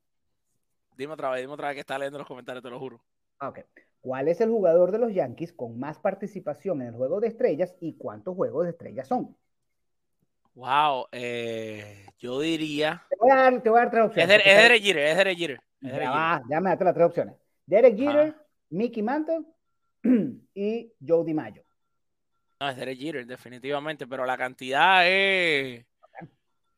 Dime otra vez, dime otra vez que está leyendo los comentarios, te lo juro. Ok. ¿Cuál es el jugador de los Yankees con más participación en el juego de estrellas y cuántos juegos de estrellas son? Wow, eh, yo diría. Te voy a dar, te voy a dar tres Es, opciones. de, es Derek Jeter, es Derek Jeter. es Derek Ya Jeter. va, ya me daste las tres opciones. Derek Jeter. Mickey Mantle y Joe DiMaggio. No, es Derek Jeter, definitivamente, pero la cantidad es.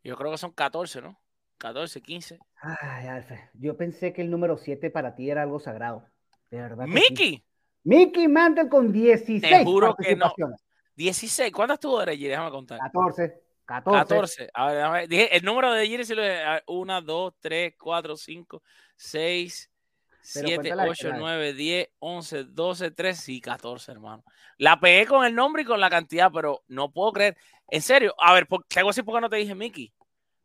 Yo creo que son 14, ¿no? 14, 15. Ay, Alfred, yo pensé que el número 7 para ti era algo sagrado. De verdad. que sí. Mickey, Mickey Mantle con 16 Te juro que no. participaciones. 16. ¿Cuántas estuvo Derek Jeter? Déjame contar. 14. 14. 14. A ver, déjame ver. Dije, el número de sí lo dije. 1, 2, 3, 4, 5, 6, Pero 7, cuéntala, 8, cuéntala. 9, 10, 11, 12, 13, sí, 14, hermano. La pegué con el nombre y con la cantidad, pero no puedo creer. En serio, a ver, por- te hago así porque no te dije Mickey.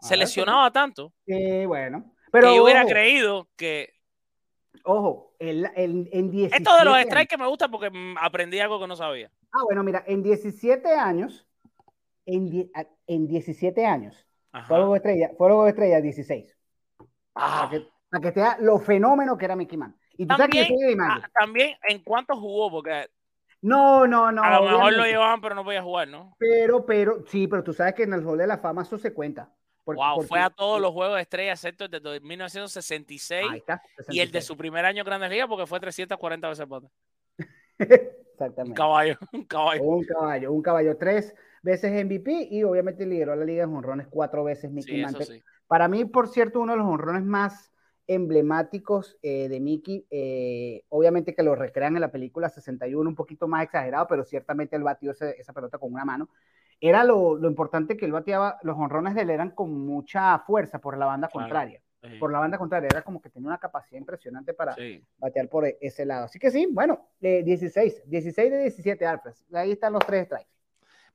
A Se ver, lesionaba tanto Sí, bueno. Pero que yo hubiera creído que. Ojo, el, el- en 17 Esto de los años- strikes que me gusta porque mm, aprendí algo que no sabía. Ah, bueno, mira, en 17 años, en, die- a- en 17 años, Ajá. fue luego estrella, fue luego estrella 16. Ah, Para que, para que te da lo fenómeno que era Mickey Mantle. Y tú sabes que También, de DiMaggio. ah, también en cuánto jugó, porque No, no, no. a lo mejor lo llevaban, pero no podía jugar, ¿no? Pero, pero, sí, pero tú sabes que en el Hall de la Fama eso se cuenta. Porque- wow, porque- fue a todos los juegos de estrella, excepto el de 1966 Ahí está. y el de 66. su primer año en Grandes Ligas, porque fue 340 veces bate. Un Exactamente. caballo, un caballo. Un caballo, un caballo. Tres veces MVP y obviamente lideró la liga en honrones cuatro veces Mickey Sí, Mantle. sí. Para mí, por cierto, uno de los honrones más emblemáticos eh, de Mickey, eh, obviamente que lo recrean en la película 61, un poquito más exagerado, pero ciertamente él batió ese- esa pelota con una mano. Era lo, lo importante que él bateaba, los honrones de él eran con mucha fuerza por la banda Claro. contraria. Sí, Por la banda contraria, era como que tenía una capacidad impresionante para sí. batear por e- ese lado. Así que sí, bueno, eh, 16, 16 de 17 Alfred. Ahí están los tres strikes.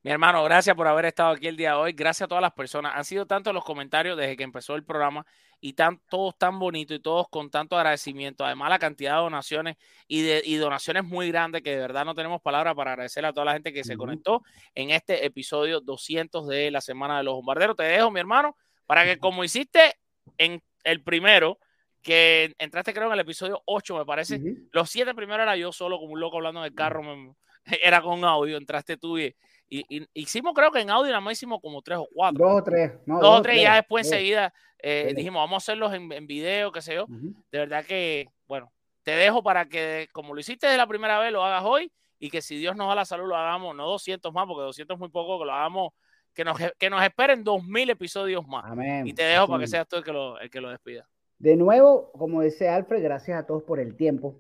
Mi hermano, gracias por haber estado aquí el día de hoy. Gracias a todas las personas. Han sido tantos los comentarios desde que empezó el programa y tan, todos tan bonitos y todos con tanto agradecimiento. Además, la cantidad de donaciones y, de, y donaciones muy grandes que de verdad no tenemos palabras para agradecerle a toda la gente que se conectó en este episodio 200 de la Semana de los Bombarderos. Te dejo, mi hermano, para que como hiciste en el primero, que entraste creo en el episodio 8, me parece, los siete primeros era yo solo como un loco hablando en el carro, me- era con audio, entraste tú y, y- y- hicimos creo que en audio nada más hicimos como tres o cuatro. Dos o tres. No, Dos o tres, ya después dos. enseguida eh, dijimos, vamos a hacerlos en, en video, qué sé yo. Ujú. De verdad que, bueno, te dejo para que, como lo hiciste de la primera vez, lo hagas hoy y que si Dios nos da la salud lo hagamos, no 200 más, porque 200 es muy poco, que lo hagamos, que nos, que nos esperen 2000 episodios más. Amén. Y te dejo para que seas tú el que lo, el que lo despida. De nuevo, como dice Alfred, gracias a todos por el tiempo,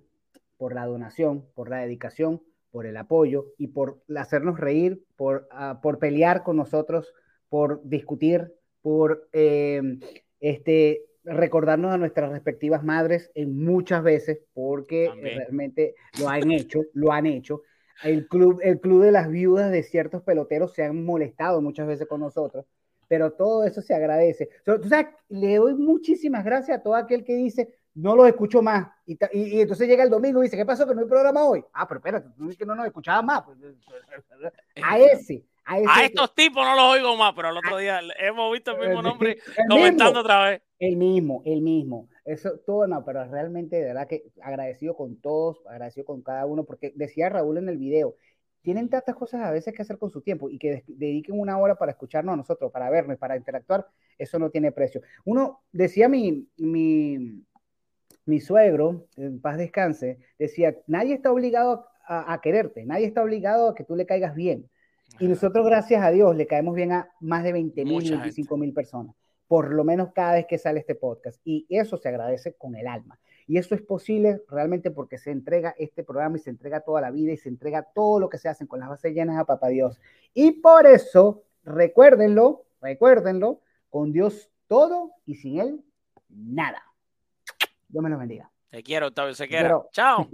por la donación, por la dedicación, por el apoyo y por hacernos reír, por, ah, por pelear con nosotros, por discutir, por eh, este, recordarnos a nuestras respectivas madres en muchas veces, porque También. realmente lo han hecho, lo han hecho. El club, el club de las viudas de ciertos peloteros se han molestado muchas veces con nosotros pero todo eso se agradece. Le doy muchísimas gracias a todo aquel que dice, no los escucho más. Y, y- y entonces llega el domingo y dice, ¿qué pasó que no hay programa hoy? Ah, pero espérate, tú dices que no nos escuchabas más. Pues, A ese, a ese. A que- estos tipos no los oigo más, pero al otro día hemos visto el mismo nombre el comentando mismo, otra vez. el mismo, el mismo. Eso, todo no, pero realmente, de verdad que agradecido con todos, agradecido con cada uno, porque decía Raúl en el video, tienen tantas cosas a veces que hacer con su tiempo y que dediquen una hora para escucharnos a nosotros, para vernos, para interactuar, eso no tiene precio. Uno, decía mi, mi, mi suegro, en paz descanse, decía, nadie está obligado a, a quererte, nadie está obligado a que tú le caigas bien. Y nosotros, gracias a Dios, le caemos bien a más de 20 mil, Mucha 25 mil personas, por lo menos cada vez que sale este podcast. Y eso se agradece con el alma. Y eso es posible realmente porque se entrega este programa y se entrega toda la vida y se entrega todo lo que se hacen con las bases llenas a Papá Dios. Y por eso, recuérdenlo, Recuérdenlo, con Dios todo y sin Él nada. Dios me los bendiga. Te quiero, Octavio Sequera. Pero- Chao.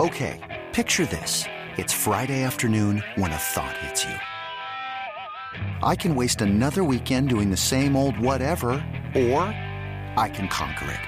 Okay, picture this. It's Friday afternoon when a thought hits you. I can waste another weekend doing the same old whatever, or I can conquer it.